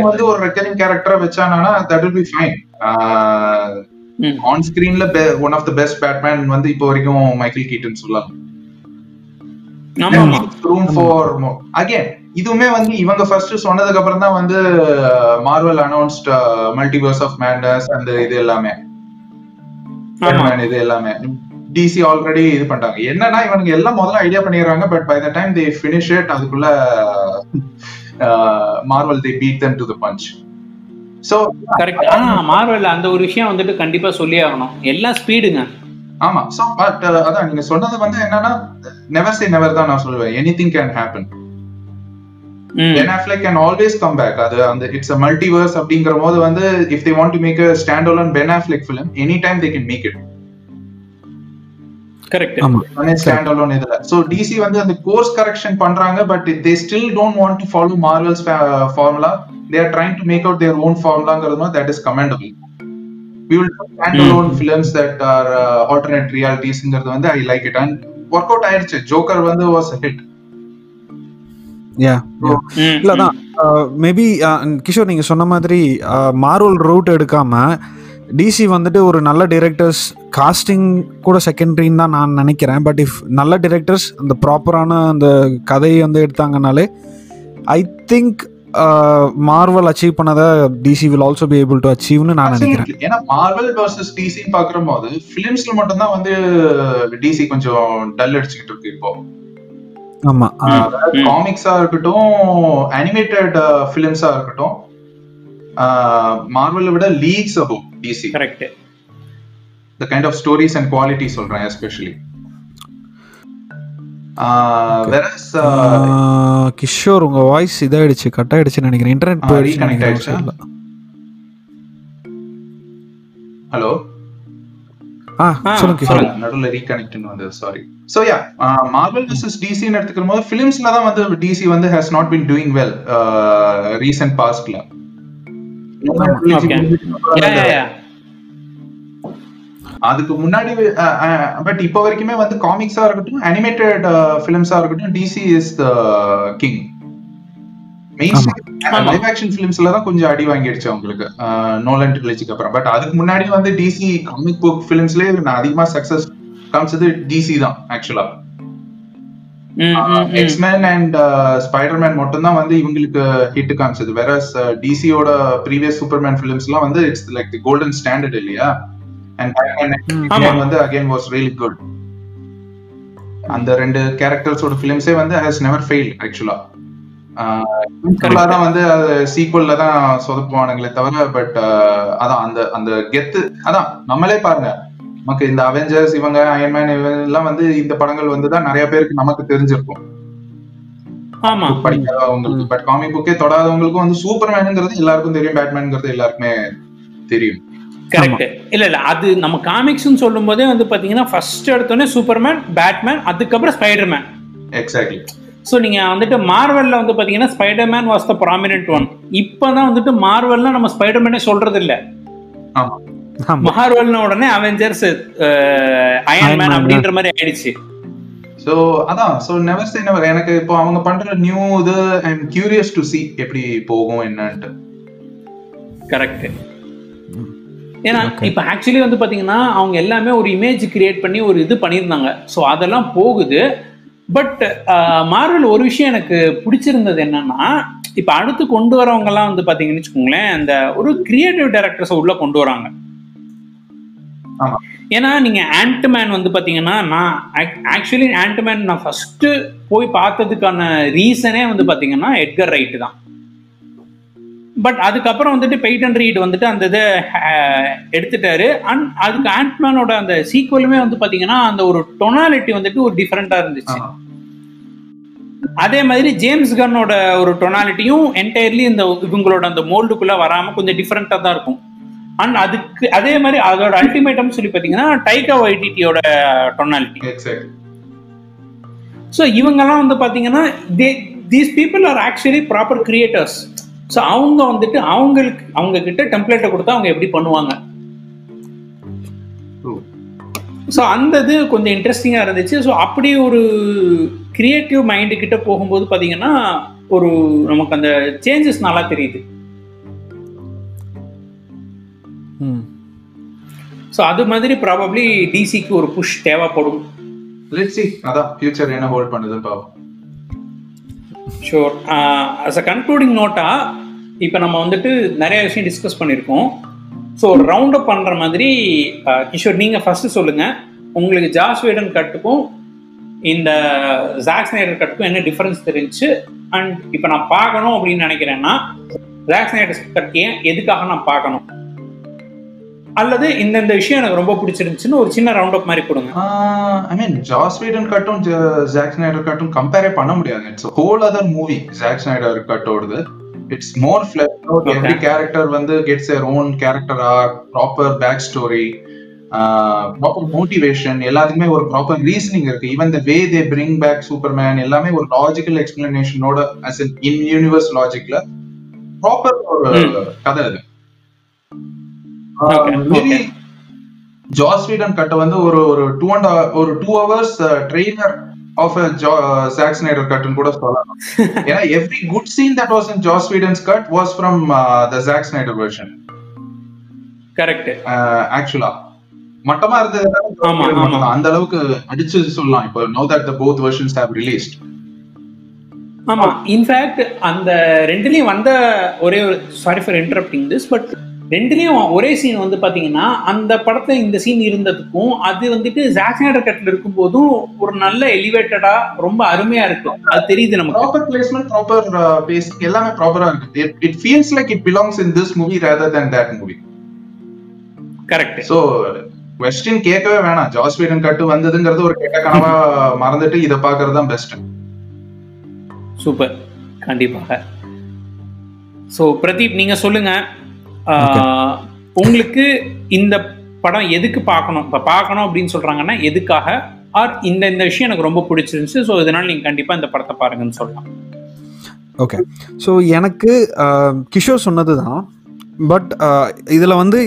வந்து ஒரு ரெக்கரிங் கேரக்டரா வச்சானா that will be fine hmm. On ஸ்கிரீன்ல one of the best Batman வந்து இப்போ வரைக்கும் மைக்கேல் கீட்டன் சொல்லலாம். ரூம் ஃபார் அகைன் இதுவுமே வந்து இவங்க ஃபர்ஸ்ட் சொன்னதுக்கு அப்புறம் தான் வந்து Marvel announced Multiverse of Madness அந்த இது எல்லாமே. இது எல்லாமே. டிசி ஆல்ரெடி இது பண்ணிட்டாங்க என்னன்னா இவனுங்க எல்லாம் முதல்ல ஐடியா பண்ணிடுறாங்க but by the time they finish it அதுக்குள்ள Marvel they beat them to the punch so correct ah Marvel அந்த ஒரு விஷயம் வந்துட்டு கண்டிப்பா சொல்லி ஆகணும். எல்லாம் ஸ்பீடுங்க ஆமா. சோ பட் அதான் நீங்க சொன்னது வந்து என்னன்னா நெவர் சே நெவர் தான் நான் சொல்லுவேன். Anything can happen Ben Affleck can always come back அது அந்த இட்ஸ் அ மல்டிவர்ஸ் அப்படிங்கிற போது வந்து if they want to make a stand alone Ben Affleck film any time they can make it correct ஆமா. Stand alone இதுல. So DC வந்து அந்த course correction பண்றாங்க but they still don't want to follow Marvel's formula they are trying to make out their own ஃபார்முலாங்கிறது that is commendable we will do standalone films that are uh, alternate realities-ங்கிறது வந்து I like it and work out ஆயிடுச்சு Joker வந்து was hit யா இல்லதான் maybe Kishore நீங்க சொன்ன மாதிரி Marvel root எடுக்காம DC வந்துட்டு ஒரு நல்ல டிரெக்டர்ஸ் காஸ்டிங் கூட செகண்டரின்னு தான் நான் நினைக்கிறேன். பட் இஃப் நல்ல டிரெக்டர்ஸ் அந்த ப்ராப்பரான அந்த கதையை வந்து எடுத்தாங்கனாலே ஐ திங்க் மார்வல் அச்சீவ் பண்ணதை DC will also be able to அச்சீவ்னு நான் நினைக்கிறேன். ஏன்னா மார்வல் வர்சஸ் டிசி பாக்குற போது பிலிம்ஸ்ல மட்டும் தான் வந்து டிசி கொஞ்சம் டல் அடிச்சுக்கிட்டு இருக்கு இப்போ. ஆமா. காமிக்ஸா இருக்கட்டும் அனிமேட்டட் பிலிம்ஸா இருக்கட்டும் மார்வலை விட leagues above DC correct the kind of stories and quality சொல்றேன் எஸ்பெஷலி கிஷோர் உங்க வாய்ஸ் இதாயிடுச்சு கட் ஆயிடுச்சுன்னு நினைக்கிறேன் இன்டர்நெட் போயிடுச்சு. ஹலோ ஆ ஆ, சொல்லுங்க கிஷோர். சொல்லுங்க. நடுவில் ரீகனெக்ட்னு வந்து sorry so yeah Marvel versus டிசின்னு எடுத்துக்கிற போது ஃபிலிம்ஸ்ல தான் வந்து டிசி வந்து has not been doing well recent பாஸ்ட்ல அதுக்கு முன்னாடி பட் இப்போ வரைக்குமே வந்து காமிக்ஸா இருக்கட்டும் அனிமேட்டட் ஃபிலிம்ஸா இருக்கட்டும் DC is the king. Live action ஃபிலிம்ஸ்ல தான் கொஞ்சம் அடி வாங்கிடுச்சு அவங்களுக்கு. நோலன் ட்ரிலஜிக்கு அப்புறம். பட் அதுக்கு முன்னாடி வந்து டிசி காமிக் புக் ஃபிலிம்ஸ்லயே நான் அதிகமா சக்சஸ் காமிச்சது டிசி தான் ஆக்சுவலா. எக்ஸ்மேன் அண்ட் ஸ்பைடர்மேன் மட்டும் தான் வந்து இவங்களுக்கு ஹிட் காமிச்சது. வேற டிசியோட ப்ரீவியஸ் சூப்பர்மேன் ஃபிலிம்ஸ் எல்லாம் வந்து it's like the golden standard இல்லையா? அண்ட். வந்து அகைன் வாஸ் ரியலி குட் அந்த ரெண்டு கேரக்டர்ஸோட ஃபிலிம்ஸே வந்து ஹேஸ் நெவர் ஃபெயில் ஆக்சுவலா தான் வந்து அது சீக்வல்ல தான் சொதப்புவானுங்களே தவிர பட் அதான் அந்த அந்த கெத்து அதான் நம்மளே பாருங்க. நமக்கு இந்த அவெஞ்சர்ஸ் இவங்க அயன்மேன் இவங்க எல்லாம் வந்து இந்த படங்கள் வந்து தான் நிறைய பேருக்கு நமக்கு தெரிஞ்சிருக்கும். ஆமா. Book படிக்காதவங்களுக்கு பட் காமிக் புக்கே தொடாதவங்களுக்கும் வந்து சூப்பர்மேனுங்கிறது எல்லாருக்கும் தெரியும். பேட்மேனுங்கிறது எல்லாருக்குமே தெரியும். கரெக்ட் இல்ல இல்ல. அது நம்ம காமிக்ஸ்னு சொல்லும் போதே வந்து பாத்தீங்கன்னா ஃபர்ஸ்ட் எடுத்தோடனே சூப்பர்மேன் பேட்மேன் அதுக்கப்புறம் ஸ்பைடர்மேன் எக்ஸாக்ட்லி ஸோ நீங்க வந்துட்டு மார்வல்ல வந்து பாத்தீங்கன்னா Spiderman was the prominent one இப்பதான் வந்துட்டு மார்வல்ல நம்ம ஸ்பைடர்மேனே சொல்றது இல்ல ஆமா. மார்வல்ன உடனே அவெஞ்சர்ஸ் அயன்மேன் Man. அப்படின்ற மாதிரி ஆயிடுச்சு. சோ அதான். சோ நெவர் சே நெவர் எனக்கு இப்போ அவங்க பண்ற நியூ இது I am curious to see எப்படி போகும் என்னன்ட்டு. கரெக்ட் ஏன்னா. இப்போ ஆக்சுவலி வந்து பாத்தீங்கன்னா அவங்க எல்லாமே ஒரு இமேஜ் கிரியேட் பண்ணி ஒரு இது பண்ணியிருந்தாங்க. ஸோ அதெல்லாம் போகுது. பட் மார்வல் ஒரு விஷயம் எனக்கு பிடிச்சிருந்தது என்னன்னா இப்போ அடுத்து கொண்டு வரவங்கலாம் வந்து பாத்தீங்கன்னு வச்சுக்கோங்களேன் அந்த ஒரு கிரியேட்டிவ் டைரக்டர்ஸை உள்ள கொண்டு வராங்க. ஏன்னா நீங்க ஆண்ட்மேன் வந்து பாத்தீங்கன்னா நான் ஆக்சுவலி ஆண்ட்மேன் நான் ஃபர்ஸ்ட் போய் பார்த்ததுக்கான ரீசனே வந்து பாத்தீங்கன்னா எட்கர் ரைட் தான். பட் அதுக்கப்புறம் வந்துட்டு பெய்டன் ரீட் வந்துட்டு அந்த இதை எடுத்துட்டாரு. அண்ட் அதுக்கு ஆண்ட்மேனோட அந்த சீக்வலுமே வந்து பாத்தீங்கன்னா அந்த ஒரு டொனாலிட்டி வந்துட்டு ஒரு டிஃப்ரெண்டா இருந்துச்சு. அதே மாதிரி ஜேம்ஸ் கன்னோட ஒரு டொனாலிட்டியும் என்டையர்லி இந்த இவங்களோட அந்த மோல்டுக்குள்ள வராம கொஞ்சம் டிஃப்ரெண்டா தான் இருக்கும். அண்ட் அதுக்கு அதே மாதிரி அதோட அல்டிமேட்டம் சொல்லி பாத்தீங்கன்னா டைகா ஒய்டிடியோட டொனாலிட்டி ஸோ இவங்கெல்லாம் வந்து பார்த்தீங்கன்னா they these people are actually proper creators so அவங்க வந்துட்டு அவங்களுக்கு அவங்க கிட்ட டெம்ப்ளேட்டை கொடுத்தா அவங்க எப்படி பண்ணுவாங்க. ஸோ அந்த இது கொஞ்சம் இன்ட்ரெஸ்டிங்காக இருந்துச்சு. ஸோ அப்படி ஒரு கிரியேட்டிவ் மைண்டு கிட்ட போகும்போது பார்த்தீங்கன்னா ஒரு நமக்கு அந்த சேஞ்சஸ் நல்லா தெரியுது. ஸோ அது மாதிரி ப்ராபப்ளி டிசிக்கு ஒரு புஷ் தேவைப்படும். Let's see. அதான் ஃபியூச்சர் என்ன ஹோல்ட் பண்ணுதுன்னு பாப்போம். ஷோர் அஸ் அ கன்க்ளூடிங் நோட்டா இப்போ நம்ம வந்துட்டு நிறைய விஷயம் டிஸ்கஸ் பண்ணியிருக்கோம் ஸோ ரவுண்ட் அப் பண்ணுற மாதிரி uh, கிஷோர் நீங்கள் ஃபர்ஸ்ட் சொல்லுங்க. உங்களுக்கு ஜாஸ் வேடன் கட்டுக்கும் இந்த ஜாக் ஸ்னைடர் கட்டுக்கும் என்ன டிஃபரன்ஸ் தெரிஞ்சு அண்ட் இப்போ நான் பார்க்கணும் அப்படின்னு நினைக்கிறேன்னா ஜாக் ஸ்னைடர் கட் ஏன் எதுக்காக நான் பார்க்கணும்? அல்லது இந்தந்த விஷயம் எனக்கு ரொம்ப பிடிச்சிருந்துச்சுன்னு ஒரு சின்ன ரவுண்ட் அப் மாதிரி கொடுங்க. ஐ மீன் ஜாஸ் வீடன் கட்டும் ஜாக் ஸ்னைடர் கட்டும் கம்பேரே பண்ண முடியாது. It's whole other movie Zack Snyder கட்டோடது. It's more flesh. Every character வந்து gets their own character arc proper back story proper motivation எல்லாத்துக்குமே ஒரு ப்ராப்பர் ரீசனிங் இருக்கு. Even the way they bring back Superman எல்லாமே ஒரு லாஜிக்கல் எக்ஸ்பிளனேஷனோட as in universe லாஜிக்ல proper ஒரு Hmm. கதை Okay, maybe okay. Joss Whedon கட்ட வந்து ஒரு ஒரு டூ அண்ட் ஒரு two hours trailer of Zack Snyder கட்னு கூட சொல்லலாம். [LAUGHS] ஏன்னா every good scene that was in Joss Whedon's cut was from the Zack Snyder version correct ஆக்சுவலா மட்டமா இருந்தது. அந்த அளவுக்கு அடிச்சு சொல்லலாம். இப்போ now that the both versions have released ஆமா இன்ஃபேக்ட் அந்த ரெண்டுலயும் வந்த ஒரே ஒரு sorry for interrupting this but ரெண்டுலயும் ஒரே சீன் வந்து பாத்தீங்கன்னா அந்த படத்துல இந்த சீன் இருந்ததுக்கும் அது வந்துட்டு ஜாக்ஸ்னைடர் கட்ல இருக்கும் போதும் ஒரு நல்ல எலிவேட்டடா ரொம்ப அருமையா இருக்கு. அது தெரியுது நமக்கு. ப்ராப்பர் பிளேஸ்மெண்ட் ப்ராப்பர் பேசிங் எல்லாமே ப்ராப்பரா இருக்கு. It feels like it belongs in this movie rather than that movie correct so question கேட்கவே வேணாம். ஜாஸ் வீடன் கட்டு வந்ததுங்கிறது ஒரு கெட்ட கனவா மறந்துட்டு இதை பாக்குறது தான் பெஸ்ட் சூப்பர் கண்டிப்பாக. ஸோ பிரதீப் நீங்க சொல்லுங்க. உங்களுக்கு இந்த படம் எதுக்கு பார்க்கணும்? இப்போ பார்க்கணும் அப்படின்னு சொல்றாங்கன்னா எதுக்காக? ஆர் இந்த இந்த விஷயம் எனக்கு ரொம்ப பிடிச்சிருந்துச்சு. ஸோ இதனால நீங்க கண்டிப்பா இந்த படத்தை பாருங்கன்னு சொல்லலாம். ஓகே. ஸோ எனக்கு கிஷோர் சொன்னது தான் பட் இதில் வந்து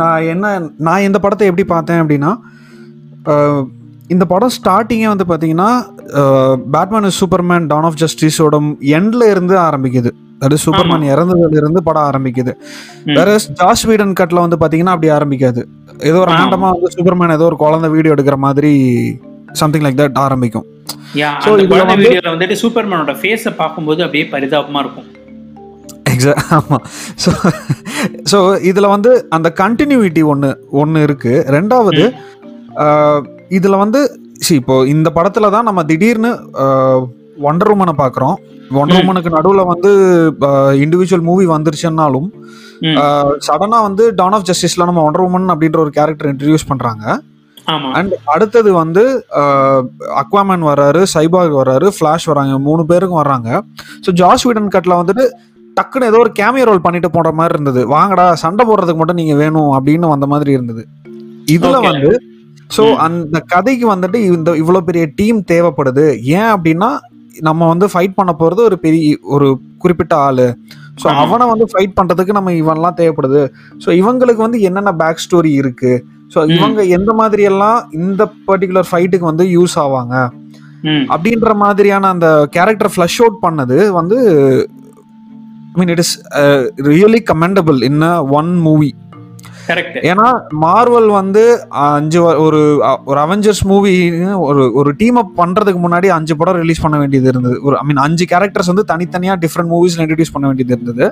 நான் என்ன நான் இந்த படத்தை எப்படி பார்த்தேன் அப்படின்னா இந்த படம் ஸ்டார்டிங்கே வந்து பார்த்தீங்கன்னா பேட்மேன் சூப்பர்மேன் டான் ஆஃப் ஜஸ்டிஸோட எண்ட்ல இருந்து ஆரம்பிக்குது. அது சூப்பர்மேன் இறந்ததுல இருந்து படம் ஆரம்பிக்குது. வேற ஜாஸ் வீடன் கட்ல வந்து பார்த்தீங்கன்னா அப்படி ஆரம்பிக்காது. ஏதோ ஒரு ஆமா. ரேண்டமா வந்து சூப்பர்மேன் ஏதோ ஒரு குழந்தை வீடியோ எடுக்கிற மாதிரி சம்திங் லைக் தட் ஆரம்பிக்கும். வீடியோல வந்துட்டு சூப்பர்மேனோட ஃபேஸை பார்க்கும்போது அப்படியே பரிதாபமா இருக்கும். ஆமாம் ஸோ ஸோ இதில் வந்து அந்த கண்டினியூட்டி ஒன்று ஒன்று இருக்குது ரெண்டாவது இதில் வந்து see இப்போ இந்த படத்தில் தான் நம்ம திடீர்னு ஒண்டர் உமனை பார்க்குறோம் ஒண்டர். உமனுக்கு நடுவில் வந்து இண்டிவிஜுவல் மூவி வந்துருச்சுன்னாலும். சடனாக வந்து டான் ஆஃப் ஜஸ்டிஸில் நம்ம ஒண்டர் உமன் அப்படின்ற ஒரு கேரக்டர் இன்ட்ரடியூஸ் பண்ணுறாங்க ஆமா அண்ட் அடுத்தது வந்து அக்வாமேன் வர்றாரு சைபாக் வர்றாரு ஃப்ளாஷ் வராங்க மூணு பேருக்கும் வர்றாங்க ஸோ ஜாஸ் வீடன் கட்டில் வந்துட்டு டக்குன்னு ஏதோ ஒரு கேமியோ ரோல் பண்ணிட்டு போற மாதிரி இருந்தது வாங்கடா சண்டை போடுறதுக்கு மட்டும் நீங்க வேணும் அப்படின்னு வந்த மாதிரி இருந்தது இதுல. வந்து ஸோ. அந்த கதைக்கு வந்துட்டு இந்த இவ்வளோ பெரிய டீம் தேவைப்படுது ஏன் அப்படின்னா நம்ம வந்து ஃபைட் பண்ண போறது ஒரு பெரிய ஒரு குறிப்பிட்ட ஆளு. ஸோ. அவனை வந்து ஃபைட் பண்றதுக்கு நம்ம இவன்லாம் தேவைப்படுது. ஸோ இவங்களுக்கு வந்து என்னென்ன பேக் ஸ்டோரி இருக்கு? ஸோ. இவங்க எந்த மாதிரி எல்லாம் இந்த பர்டிகுலர் ஃபைட்டுக்கு வந்து யூஸ் ஆவாங்க? அப்படின்ற மாதிரியான அந்த கேரக்டர் ஃப்ளஷ் அவுட் பண்ணது வந்து I mean it is really commendable in one movie ஏன்னா மார்வல் வந்து அஞ்சு ஒரு ஒரு அவெஞ்சர்ஸ் மூவி ஒரு ஒரு டீம் அப் பண்றதுக்கு முன்னாடி அஞ்சு படம் ரிலீஸ் பண்ண வேண்டியது இருந்தது. ஒரு ஐ மீன் அஞ்சு கேரக்டர்ஸ் வந்து தனித்தனியா டிஃப்ரெண்ட் மூவிஸ்ல இன்ட்ரடியூஸ் பண்ண வேண்டியது இருந்தது.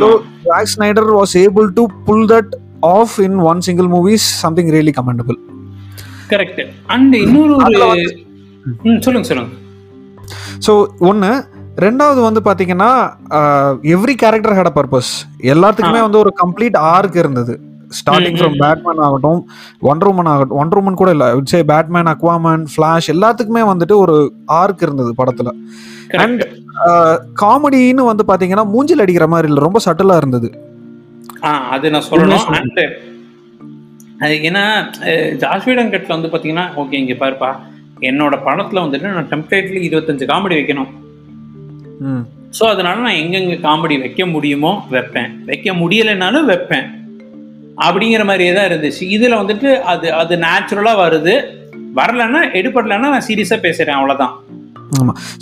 ஸோ ஆமா Jack Snyder was able to pull that off in one single movies something really commendable correct and இன்னொரு சொல்லுங்க சொல்லுங்க. ஸோ ஒன்று ரெண்டாவது வந்து பார்த்தீங்கன்னா every character had a purpose எல்லாத்துக்குமே. வந்து ஒரு கம்ப்ளீட் ஆர்க் இருந்தது. Starting from. பேட்மேன் ஆகட்டும் ஒண்டர் உமன் ஆகட்டும் ஒண்டர் உமன் கூட இல்லை சே பேட்மேன் அக்வாமேன் ஃப்ளாஷ் எல்லாத்துக்குமே வந்துட்டு ஒரு ஆர்க் இருந்தது படத்தில். கரெக்ட் காமெடின்னு வந்து பார்த்தீங்கன்னா மூஞ்சில் அடிக்கிற மாதிரி இல்லை ரொம்ப சட்டிலாக இருந்தது. அது நான் சொல்லணும். அண்ட் அது ஏன்னா அஹ், ஜாஸ் வீடன் கட்ல வந்து பாத்தீங்கன்னா ஓகே இங்க பாருப்பா என்னோட படத்துல வந்துட்டு நான் டெம்ப்ளேட்ல இருபத்தஞ்சு காமெடி வைக்கணும். ஸோ அதனால நான் எங்கெங்க காமெடி வைக்க முடியுமோ வைப்பேன். வைக்க முடியலைனாலும் வைப்பேன். அப்படிங்கிற மாதிரியே தான் இருந்துச்சு. இதுல வந்துட்டு அது அது நேச்சுரலா வருது. வரலன்னா எடுபடலைன்னா நான் சீரியஸா பேசுறேன் அவ்வளவுதான்.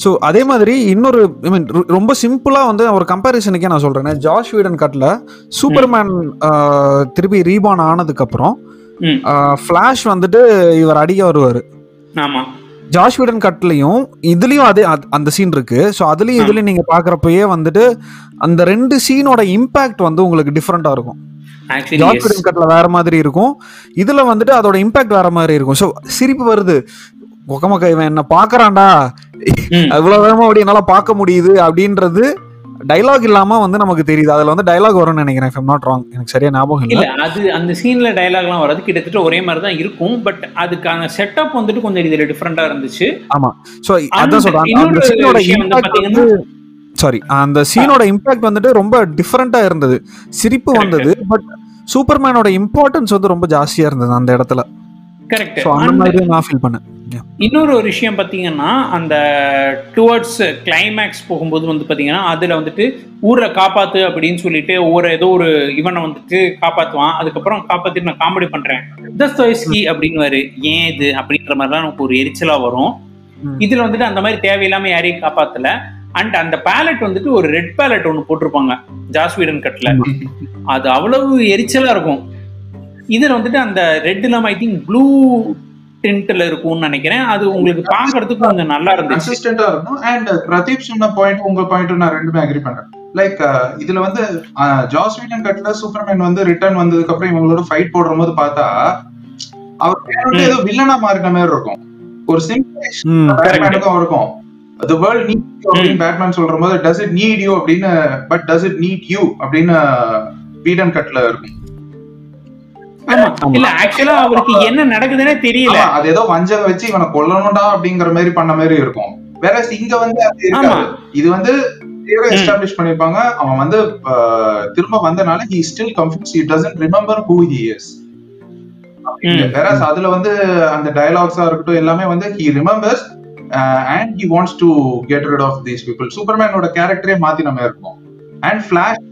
ஸோ அதே மாதிரி இன்னொரு ஐ மீன் ரொம்ப சிம்பிளாக வந்து ஒரு கம்பேரிசனுக்கே நான் சொல்கிறேன் ஜாஷ் வீடன் கட்டில் சூப்பர்மேன் திருப்பி ரீபான் ஆனதுக்கப்புறம் ஃப்ளாஷ் வந்துட்டு இவர் அடிக்க வருவார். ஆமா. ஜாஷ் வீடன் கட்லையும் இதுலயும் அதே அந்த சீன் இருக்கு. ஸோ அதுலயும். இதுலயும் நீங்க பாக்குறப்பயே வந்துட்டு அந்த ரெண்டு சீனோட இம்பாக்ட் வந்து உங்களுக்கு டிஃப்ரெண்டா இருக்கும். ஆக்சுவலி கட்ல வேற மாதிரி இருக்கும். இதுல வந்துட்டு அதோட இம்பாக்ட் வேற மாதிரி இருக்கும். ஸோ சிரிப்பு வருது. ஒக்கமக்க இவன் என்ன பாக்குறான்டா இவ்வளவு வேகமா அப்படி என்னால பார்க்க முடியுது அப்படின்றது டைலாக் இல்லாம வந்து நமக்கு தெரியுது. அதுல வந்து டைலாக் வரும்னு நினைக்கிறேன் not wrong. எனக்கு சரியா ஞாபகம் இல்ல. அது அந்த சீன்ல டயலாக்லாம் வர்றது கிட்டத்தட்ட ஒரே மாதிரி தான் இருக்கும். பட் அதுக்கான செட்டப் வந்துட்டு கொஞ்சம் இதுல டிஃப்ரெண்டா இருந்துச்சு. ஸோ அதான் சொல்றேன். சாரி அந்த சீனோட இம்பாக்ட் வந்துட்டு ரொம்ப டிஃப்ரெண்டா இருந்தது. சிரிப்பு. வந்தது பட் சூப்பர்மேனோட இம்பார்ட்டன்ஸ் வந்து ரொம்ப ஜாஸ்தியா இருந்தது அந்த இடத்துல. கரெக்ட் அந்த மாதிரி நான் ஃபீல் பண்ணேன். இன்னொரு ஒரு விஷயம் பார்த்தீங்கன்னா அந்த டுவர்ட்ஸ் கிளைமேக்ஸ் போகும்போது வந்து பார்த்தீங்கன்னா அதில் வந்துட்டு ஊரை காப்பாத்து அப்படின்னு சொல்லிட்டு ஒரு ஏதோ ஒரு இவனை வந்துட்டு காப்பாற்றுவான் அதுக்கப்புறம் காப்பாத்திட்டு நான் காமெடி பண்றேன். தஸ்தோயஸ்கி அப்படின்னு ஏன் இது? அப்படின்ற மாதிரிலாம் நமக்கு ஒரு எரிச்சலா வரும். இதுல வந்துட்டு அந்த மாதிரி தேவையில்லாம யாரையும் காப்பாத்தல. அண்ட் அந்த பேலட் வந்துட்டு ஒரு ரெட் பேலட் ஒன்று போட்டிருப்பாங்க. ஜாஸ்வீடன் கட்ல [LAUGHS] அது அவ்வளவு எரிச்சலா இருக்கும். இதுல வந்துட்டு அந்த ரெட் இல்லாம ஐ திங்க் ப்ளூ டென்ட்ல இருக்கும்னு நினைக்கிறேன். அது உங்களுக்கு பாக்குறதுக்கு கொஞ்சம் நல்லா இருந்துச்சு. கன்சிஸ்டன்டா இருக்கும். அண்ட் பிரதீப் சொன்ன பாயிண்ட் உங்க பாயிண்ட் நான் ரெண்டுமே அக்ரி பண்றேன். லைக் இதுல வந்து ஜாஸ் வீடன் கட்ல சூப்பர்மேன் வந்து ரிட்டர்ன் வந்ததுக்கு அப்புறம் இவங்களோட ஃபைட் போடுற போது பார்த்தா அவர் ஏதோ வில்லனா மாறின மாதிரி இருக்கும். ஒரு சிம்பிள் அவருக்கும் த வேர்ல்ட் நீட் யூ அப்படின்னு பேட்மேன் சொல்ற போது டஸ் இட் நீட் யூ அப்படின்னு but does it need you அப்படின்னு வீடன் கட்ல இருக்கும். இல்ல ஆக்சுவலா அவருக்கு என்ன நடக்குதுன்னே தெரியல. அது ஏதோ வஞ்சகம் வச்சு இவனை கொல்லணும்டா அப்படிங்கிற மாதிரி பண்ண மாதிரி இருக்கும். வேற இங்க வந்து அது இது வந்து. எஸ்டாப்ளிஷ் பண்ணிருப்பாங்க அவன் வந்து ஆஹ், திரும்ப வந்தனால he still confuse he doesn't remember who he is. வேற அதுல வந்து அந்த டயலாக்ஸா இருக்கட்டும் எல்லாமே வந்து he remembers and he wants to get rid of these people சூப்பர்மேனோட கேரக்டரே மாத்தி நம்ம இருக்கோம் அண்ட் ஃபிளாஷ்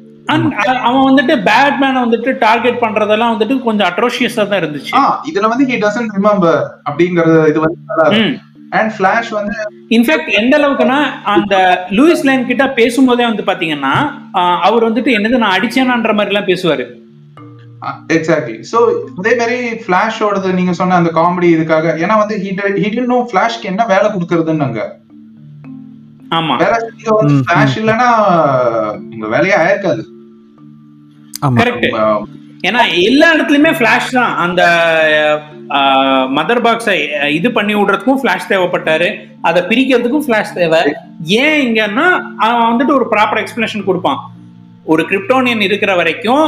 அவன் வந்துட்டு பேட்மேனை வந்துட்டு டார்கெட் பண்றதெல்லாம் வந்துட்டு கொஞ்சம் அட்ரோஷியஸா தான் இருந்துச்சு. இதுல வந்து ஹி டசன்ட் ரிமெம்பர் அப்படிங்கறது இது வந்து அண்ட் ஃபிளாஷ் வந்து இன்ஃபேக்ட் எந்த அளவுக்குன்னா அந்த லூயிஸ் லைன் கிட்ட பேசும்போதே வந்து பாத்தீங்கன்னா அவர் வந்துட்டு என்னது நான் அடிச்சேனான்ற மாதிரி எல்லாம் பேசுவாரு. எக்ஸாக்ட்லி சோ அதே மாதிரி ஃபிளாஷோடது நீங்க சொன்ன அந்த காமெடி இதுக்காக ஏன்னா வந்து ஹிடன் நோ ஃபிளாஷ்க்கு என்ன வேலை கொடுக்கறதுன்னு அங்க ஆமா. வேற இங்க வந்து ஃபிளாஷ் இல்லைன்னா உங்க வேலையே ஆயிருக்காது. ஏன்னா எல்லா இடத்துலயுமே ஃபிளாஷ் தான். அந்த மதர் பாக்ஸை இது பண்ணி விடுறதுக்கும் ஃபிளாஷ் தேவைப்பட்டாரு. அதை பிரிக்கிறதுக்கும் ஃபிளாஷ் தேவை. ஏன் இங்கன்னா அவன் வந்துட்டு ஒரு ப்ராப்பர் எக்ஸ்பிளனேஷன் கொடுப்பான். ஒரு கிரிப்டோனியன் இருக்கிற வரைக்கும்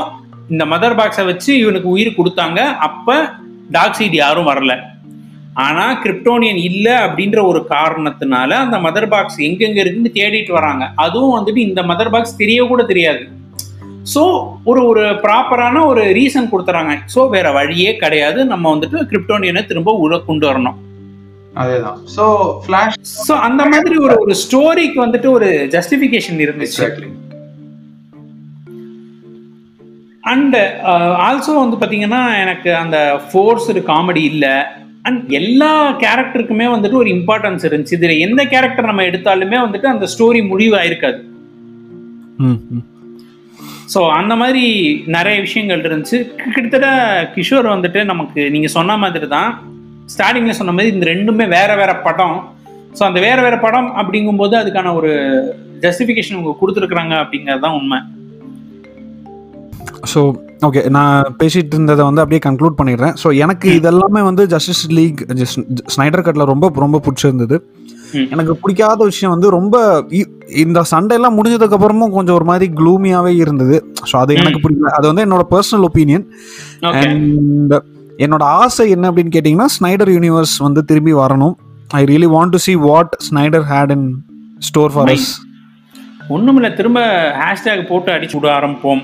இந்த மதர் பாக்ஸை வச்சு இவனுக்கு உயிர் கொடுத்தாங்க. அப்ப டாக் சைடு யாரும் வரல. ஆனா கிரிப்டோனியன் இல்ல அப்படின்ற ஒரு காரணத்தினால அந்த மதர் பாக்ஸ் எங்கெங்க இருக்குன்னு தேடிட்டு வராங்க. அதுவும் வந்துட்டு இந்த மதர் பாக்ஸ் தெரிய கூட தெரியாது. ஸோ ஒரு ஒரு ப்ராப்பரான ஒரு ரீசன் கொடுத்துறாங்க. ஸோ வேற வழியே கிடையாது. நம்ம வந்துட்டு கிரிப்டோனியனை திரும்ப உள்ள கொண்டு வரணும். அதேதான். சோ ஃபிளாஷ் ஸோ அந்த மாதிரி ஒரு ஒரு ஸ்டோரிக்கு வந்துட்டு ஒரு ஜஸ்டிஃபிகேஷன் இருந்துச்சு. அண்ட் ஆல்சோ வந்து பார்த்தீங்கன்னா எனக்கு அந்த ஃபோர்ஸ்டு காமெடி இல்லை. அண்ட் எல்லா கேரக்டருக்குமே வந்துட்டு ஒரு இம்பார்ட்டன்ஸ் இருந்துச்சு. இதில் எந்த கேரக்டர் நம்ம எடுத்தாலுமே வந்துட்டு அந்த ஸ்டோரி முடிவாயிருக்காது. ஸோ அந்த மாதிரி நிறைய விஷயங்கள் இருந்துச்சு. கிட்டத்தட்ட கிஷோர் வந்துட்டு நமக்கு நீங்கள் சொன்ன மாதிரி தான் ஸ்டார்டிங்கில் சொன்ன மாதிரி இந்த ரெண்டுமே வேற வேற படம். ஸோ அந்த வேற வேற படம் அப்படிங்கும்போது அதுக்கான ஒரு ஜஸ்டிஃபிகேஷன் அவங்க கொடுத்துருக்குறாங்க அப்படிங்கிறது தான் உண்மை. ஸோ ஓகே நான் பேசிட்டு இருந்ததை வந்து அப்படியே கன்க்ளூட் பண்ணிடுறேன். ஸோ எனக்கு இதெல்லாமே வந்து ஜஸ்டிஸ் லீக் ஸ்னைடர் கட்டில் ரொம்ப ரொம்ப பிடிச்சிருந்தது. எனக்கு பிடிக்காத விஷயம் வந்து ரொம்ப இந்த சண்டையெல்லாம் முடிஞ்சதுக்கு அப்புறமும் கொஞ்சம் ஒரு மாதிரி க்ளூமியாவே இருந்தது. ஸோ அது எனக்கு பிடிக்கல. அது வந்து என்னோட பர்சனல் ஒப்பீனியன் அண்ட் என்னோட ஆசை என்ன அப்படின்னு கேட்டிங்கன்னா ஸ்னைடர் யூனிவர்ஸ் வந்து திரும்பி வரணும். I really want to see what Snyder had in store for. Us ஒண்ணுமில்ல திரும்ப ஹேஷ்டேக் போட்டு அடிச்சு விட ஆரம்பிப்போம்.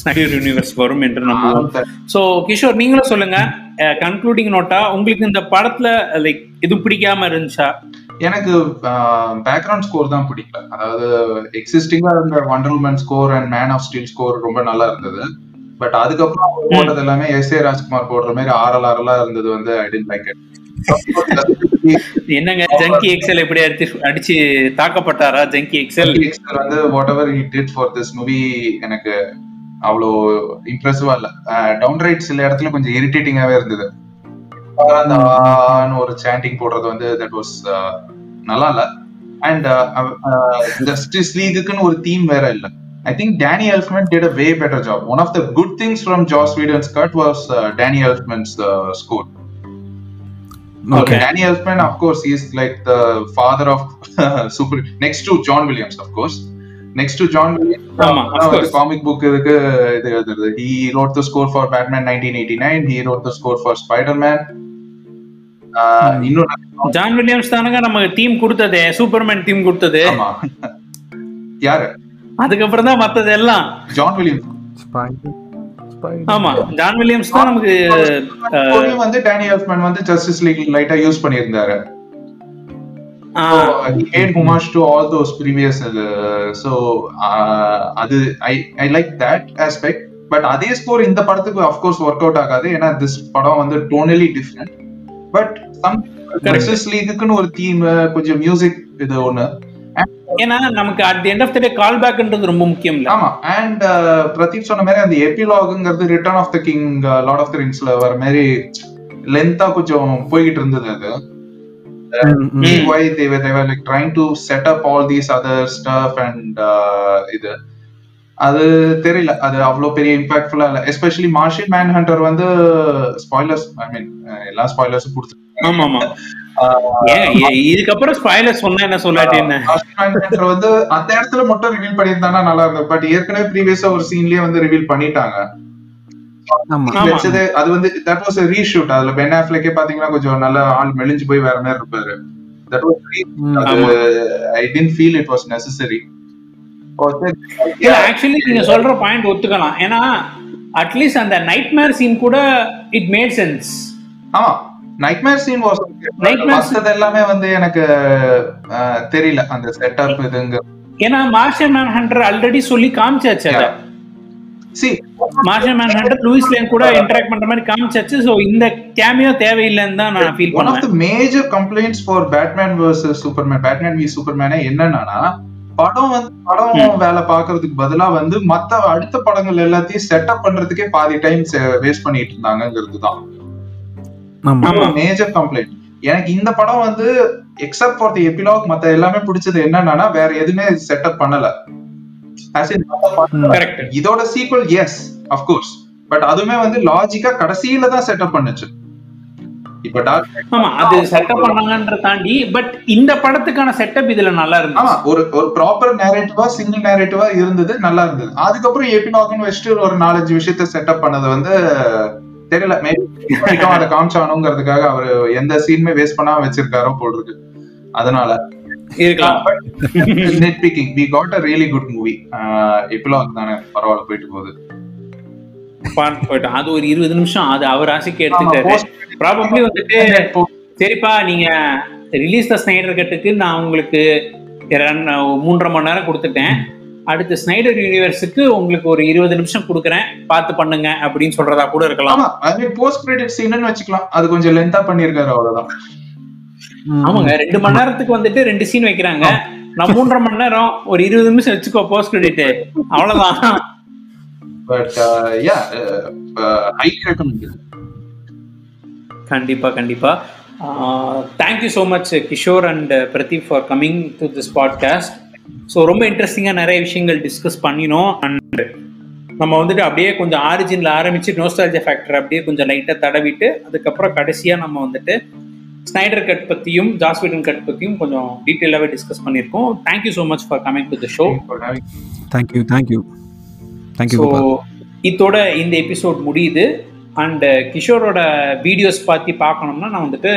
ஸ்னைடர் யூனிவர்ஸ் வரும் என்று நம்புவோம். ஸோ கிஷோர் நீங்களும் சொல்லுங்க. கன்க்ளூடிங் நோட்டா உங்களுக்கு இந்த படத்துல லைக் இது பிடிக்காம இருந்துச்சா? எனக்கு பேக்ரவுண்ட் ஸ்கோர் தான் பிடிக்கல. அதாவது எக்ஸிஸ்டிங்கா இருந்த Wonder Woman score and Man of Steel score ரொம்ப நல்லா இருந்தது. பட் அதுக்கப்புறம் அவர் போட்டது எல்லாமே எஸ் ஏ ராஜ்குமார் போடுற மாதிரி ஆரல் ஆரலா இருந்தது வந்து ஐ டென்ட் லைக் என்னங்க ஜங்கி எக்ஸல் எப்படி அடிச்சு அடிச்சு தாக்கப்பட்டாரா ஜங்கி எக்ஸல் இட் வந்து whatever he did for this movie எனக்கு அவ்வளோ இம்ப்ரெசிவா இல்ல. டவுன் ரைட் சில இடத்துல கொஞ்சம் இரிட்டேட்டிங்காவே இருந்தது. அந்த ஒரு சாண்டிங் போடுறது வந்து தட் வாஸ் நல்லா இல்ல அண்ட் ஜஸ்டிஸ் லீகுக்குன்னு ஒரு தீம் வேற இல்ல. I think Danny Elfman did a way better job one of the good things from Joss Whedon's cut was Danny Elfman's score okay Danny Elfman, of course, he is like the father of [LAUGHS] super. Next to John Williams, of course. Next to John Williams, ஆமா, of course. Comic book இதுக்கு இது எழுதுறது he wrote the score for Batman 1989 he wrote the score for Spider-Man. ஆஹ் இன்னும் John Williams தானுங்க நமக்கு team கொடுத்ததே Superman team கொடுத்தது. ஆமா. யாரு? அதுக்கப்புறம் தான் மத்தது எல்லாம். ஜான் வில்லியம்ஸ் ஆமா ஜான் வில்லியம்ஸ் தான் நமக்கு வந்து டேனி வந்து ஜஸ்டிஸ் லீக் லைட்டா யூஸ் பண்ணியிருந்தாரு. ஆ, So, he paid homage to all those previous uh, so uh, அது I I like that aspect but அதே ஸ்கோர் இந்த படத்துக்கு அஃப்கோர்ஸ் ஒர்க் அவுட் ஆகாது. ஏன்னா திஸ் படம் வந்து tonally different but some Justice லீக்குன்னு ஒரு தீம் கொஞ்சம் மியூசிக் இது ஒண்ணு. ஏன்னா நமக்கு at end of the day call பேக்ன்றது ரொம்ப முக்கியம் ஆமா. அண்ட் பிரதீப் சொன்ன மாதிரி அந்த எபிலாகுங்கிறது Return of the King Lord of the ரிங்ஸ்ல வர மாதிரி லென்த்தா கொஞ்சம் போய்கிட்டு இருந்தது அது. Why they were they were like trying to set up all these other stuff and uh, இது. அது தெரியல. அது அவ்வளவு பெரிய இம்பாக்ட்ஃபுல்லா இல்ல. எஸ்பெஷலி மார்ஷியல் மேன் ஹண்டர் வந்து ஸ்பாய்லர்ஸ் ஐ மீன் எல்லா ஸ்பாய்லர்ஸும் கொடுத்து இதுக்கப்புறம் ஸ்பாய்லர் சொன்னா என்ன சொல்லாட்டி என்ன? வந்து அந்த இடத்துல மட்டும் ரிவீல் பண்ணியிருந்தாங்கன்னா நல்லா இருந்தது. பட் ஏற்கனவே ப்ரீவியஸா ஒரு சீன்லயே வந்து ரிவீல் பண்ணிட்டாங்க. வச்சது அது வந்து தட் வாஸ் ரீஷூட் அதுல பென் ஆஃப்லக்கே பாத்தீங்கன்னா கொஞ்சம் நல்ல ஆள் மெலிஞ்சு போய் வேற மாதிரி இருப்பாரு. That was I tend feel it was necessary இல்ல ஆக்சுவலி நீங்க சொல்ற பாயிண்ட் ஒத்துக்கலாம். ஏன்னா அட்லீஸ்ட் அந்த நைட்மேர் சீன் கூட இட் மேட் சென்ஸ் ஆமா. நைட்மேர் சீன் வாஸ் மத்தது எல்லாமே வந்து எனக்கு தெரியல. அந்த செட்டப் இதுங்க. ஏன்னா மார்ஷல் மேன் ஹண்டர் ஆல்ரெடி சொல்லி காமிச்சாச்சு அதை. சி Martian Manhunter Lois Lane கூட இன்டராக்ட் பண்ற மாதிரி காமிச்சாச்சு. சோ இந்த கேமியோ தேவையில்லைன்னு தான் நான் feel one of the major complaints for Batman versus Superman Batman v சூப்பர்மேனே என்னன்னா படம் வந்து படம் வேலை பாக்குறதுக்கு பதிலா வந்து மத்த அடுத்த படங்கள் எல்லாத்தையும் செட்டப் பண்றதுக்கே பாதி டைம் வேஸ்ட் பண்ணிட்டு இருந்தாங்கிறது தான். மேஜர் கம்ப்ளைண்ட் எனக்கு இந்த படம் வந்து எக்ஸப்ட் ஃபார் தி எபிலாக் மத்த எல்லாமே பிடிச்சது என்னன்னா வேற எதுவுமே செட்டப் பண்ணல. இதோட சீக்வல் எஸ் அஃப்கோர்ஸ் பட் அதுவுமே வந்து லாஜிக்கா கடைசியில தான் செட்டப் பண்ணுச்சு. இப்ப டார்க் ஆமா அது செட்டப் பண்ணாங்கன்ற தாண்டி பட் இந்த படத்துக்கான செட்டப் இதுல நல்லா இருந்துச்சு. ஒரு ஒரு ப்ராப்பர் நேரேட்டிவா சிங்கிள் நேரேட்டிவா இருந்தது நல்லா இருந்தது. அதுக்கப்புறம் எபிலாக்னு வச்சுட்டு ஒரு நாலஞ்சு விஷயத்த செட்டப் பண்ணது வந்து தெரியல மேபி அதை காமிச்சானுங்கிறதுக்காக அவரு எந்த சீனுமே வேஸ்ட் பண்ணாம வச்சிருக்காரோ போல் இருக்கு. அதனால இருக்கலாம். We got a really good movie தானே பரவாயில்ல போயிட்டு போகுது. அது ஒரு இருபது நிமிஷம் அது அவர் ஆசைக்கு எடுத்துட்டாரு ப்ராபப்ளி வந்துட்டு [LAUGHS] சரிப்பா நீங்க ரிலீஸ் த ஸ்னைடர் கட்டுக்கு நான் உங்களுக்கு மூன்றரை மணி நேரம் கொடுத்துட்டேன். அடுத்து ஸ்னைடர் யூனிவர்ஸுக்கு உங்களுக்கு ஒரு இருபது நிமிஷம் கொடுக்குறேன். பார்த்து பண்ணுங்க அப்படின்னு சொல்றதா கூட இருக்கலாம். அது போஸ்ட் கிரெடிட் சீன்னு வச்சுக்கலாம். அது கொஞ்சம் லென்த்தா பண்ணிருக்காரு அவ்வளவுதான். ஆமாங்க ரெண்டு மணி நேரத்துக்கு வந்துட்டு ரெண்டு சீன் வைக்கிறாங்க. நான் மூன்றரை மணி நேரம் ஒரு இருபது நிமிஷம் வச்சுக்கோ போஸ்ட் கிரெடிட் அவ்வளவுதான். பட் யா ஹை ரெக்கமெண்ட் கண்டிப்பா கண்டிப்பா. Thank you so much Kishore and Pradeep for coming to this podcast so ரொம்ப இன்ட்ரெஸ்டிங்காக நிறைய விஷயங்கள் டிஸ்கஸ் பண்ணினோம். அண்ட் நம்ம வந்துட்டு அப்படியே கொஞ்சம் ஆரிஜினில் ஆரம்பிச்சு நோஸ்டாலஜியா ஃபேக்டர் அப்படியே கொஞ்சம் லைட்டாக தடவிட்டு அதுக்கப்புறம் கடைசியாக நம்ம வந்துட்டு ஸ்னைடர் கட் பற்றியும் ஜாஸ்விடன் கட் பற்றியும் கொஞ்சம் டீட்டெயிலாகவே டிஸ்கஸ் பண்ணியிருக்கோம். Thank you so much for coming to the show thank you thank you thank you so இதோட இந்த எபிசோட் முடியுது. அண்ட் கிஷோரோட வீடியோஸ் பார்த்து பார்க்கணும்னா நான் வந்துட்டு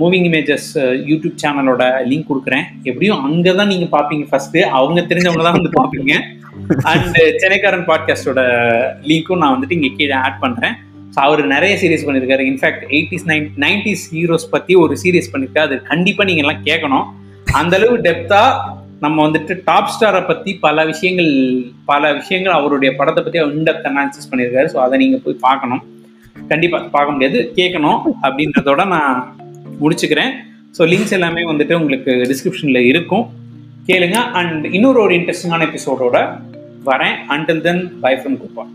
மூவிங் இமேஜஸ் யூடியூப் சேனலோட லிங்க் கொடுக்குறேன். எப்படியும் அங்கே தான் நீங்கள் பார்ப்பீங்க ஃபர்ஸ்ட் அவங்க தெரிஞ்சவங்க தான் வந்து பார்ப்பீங்க. [LAUGHS] அண்ட் சென்னைக்காரன் பாட்காஸ்டோட லிங்க்கும் நான் வந்துட்டு இங்கே கீழே ஆட் பண்ணுறேன் ஸோ அவர் நிறைய சீரியஸ் பண்ணியிருக்காரு in fact eighties nine nineties heroes பற்றி ஒரு சீரியஸ் பண்ணியிருக்காரு அது கண்டிப்பாக நீங்கள் எல்லாம் கேட்கணும் அந்தளவு டெப்த்தாக நம்ம வந்துட்டு டாப் ஸ்டாரை பற்றி பல விஷயங்கள் பல விஷயங்கள் அவருடைய படத்தை பற்றி இன்டெப்த் அனாலிசிஸ் பண்ணியிருக்காரு ஸோ அதை நீங்கள் போய் பார்க்கணும். கண்டிப்பாக பார்க்க முடியாது. கேட்கணும் அப்படின்றதோட நான் முடிச்சுக்கிறேன். ஸோ லிங்க்ஸ் எல்லாமே வந்துட்டு உங்களுக்கு டிஸ்கிரிப்ஷனில் இருக்கும். கேளுங்க. அண்ட் இன்னொரு ஒரு இன்ட்ரெஸ்டிங்கான எபிசோடோட வரேன். Until then bye from Gopal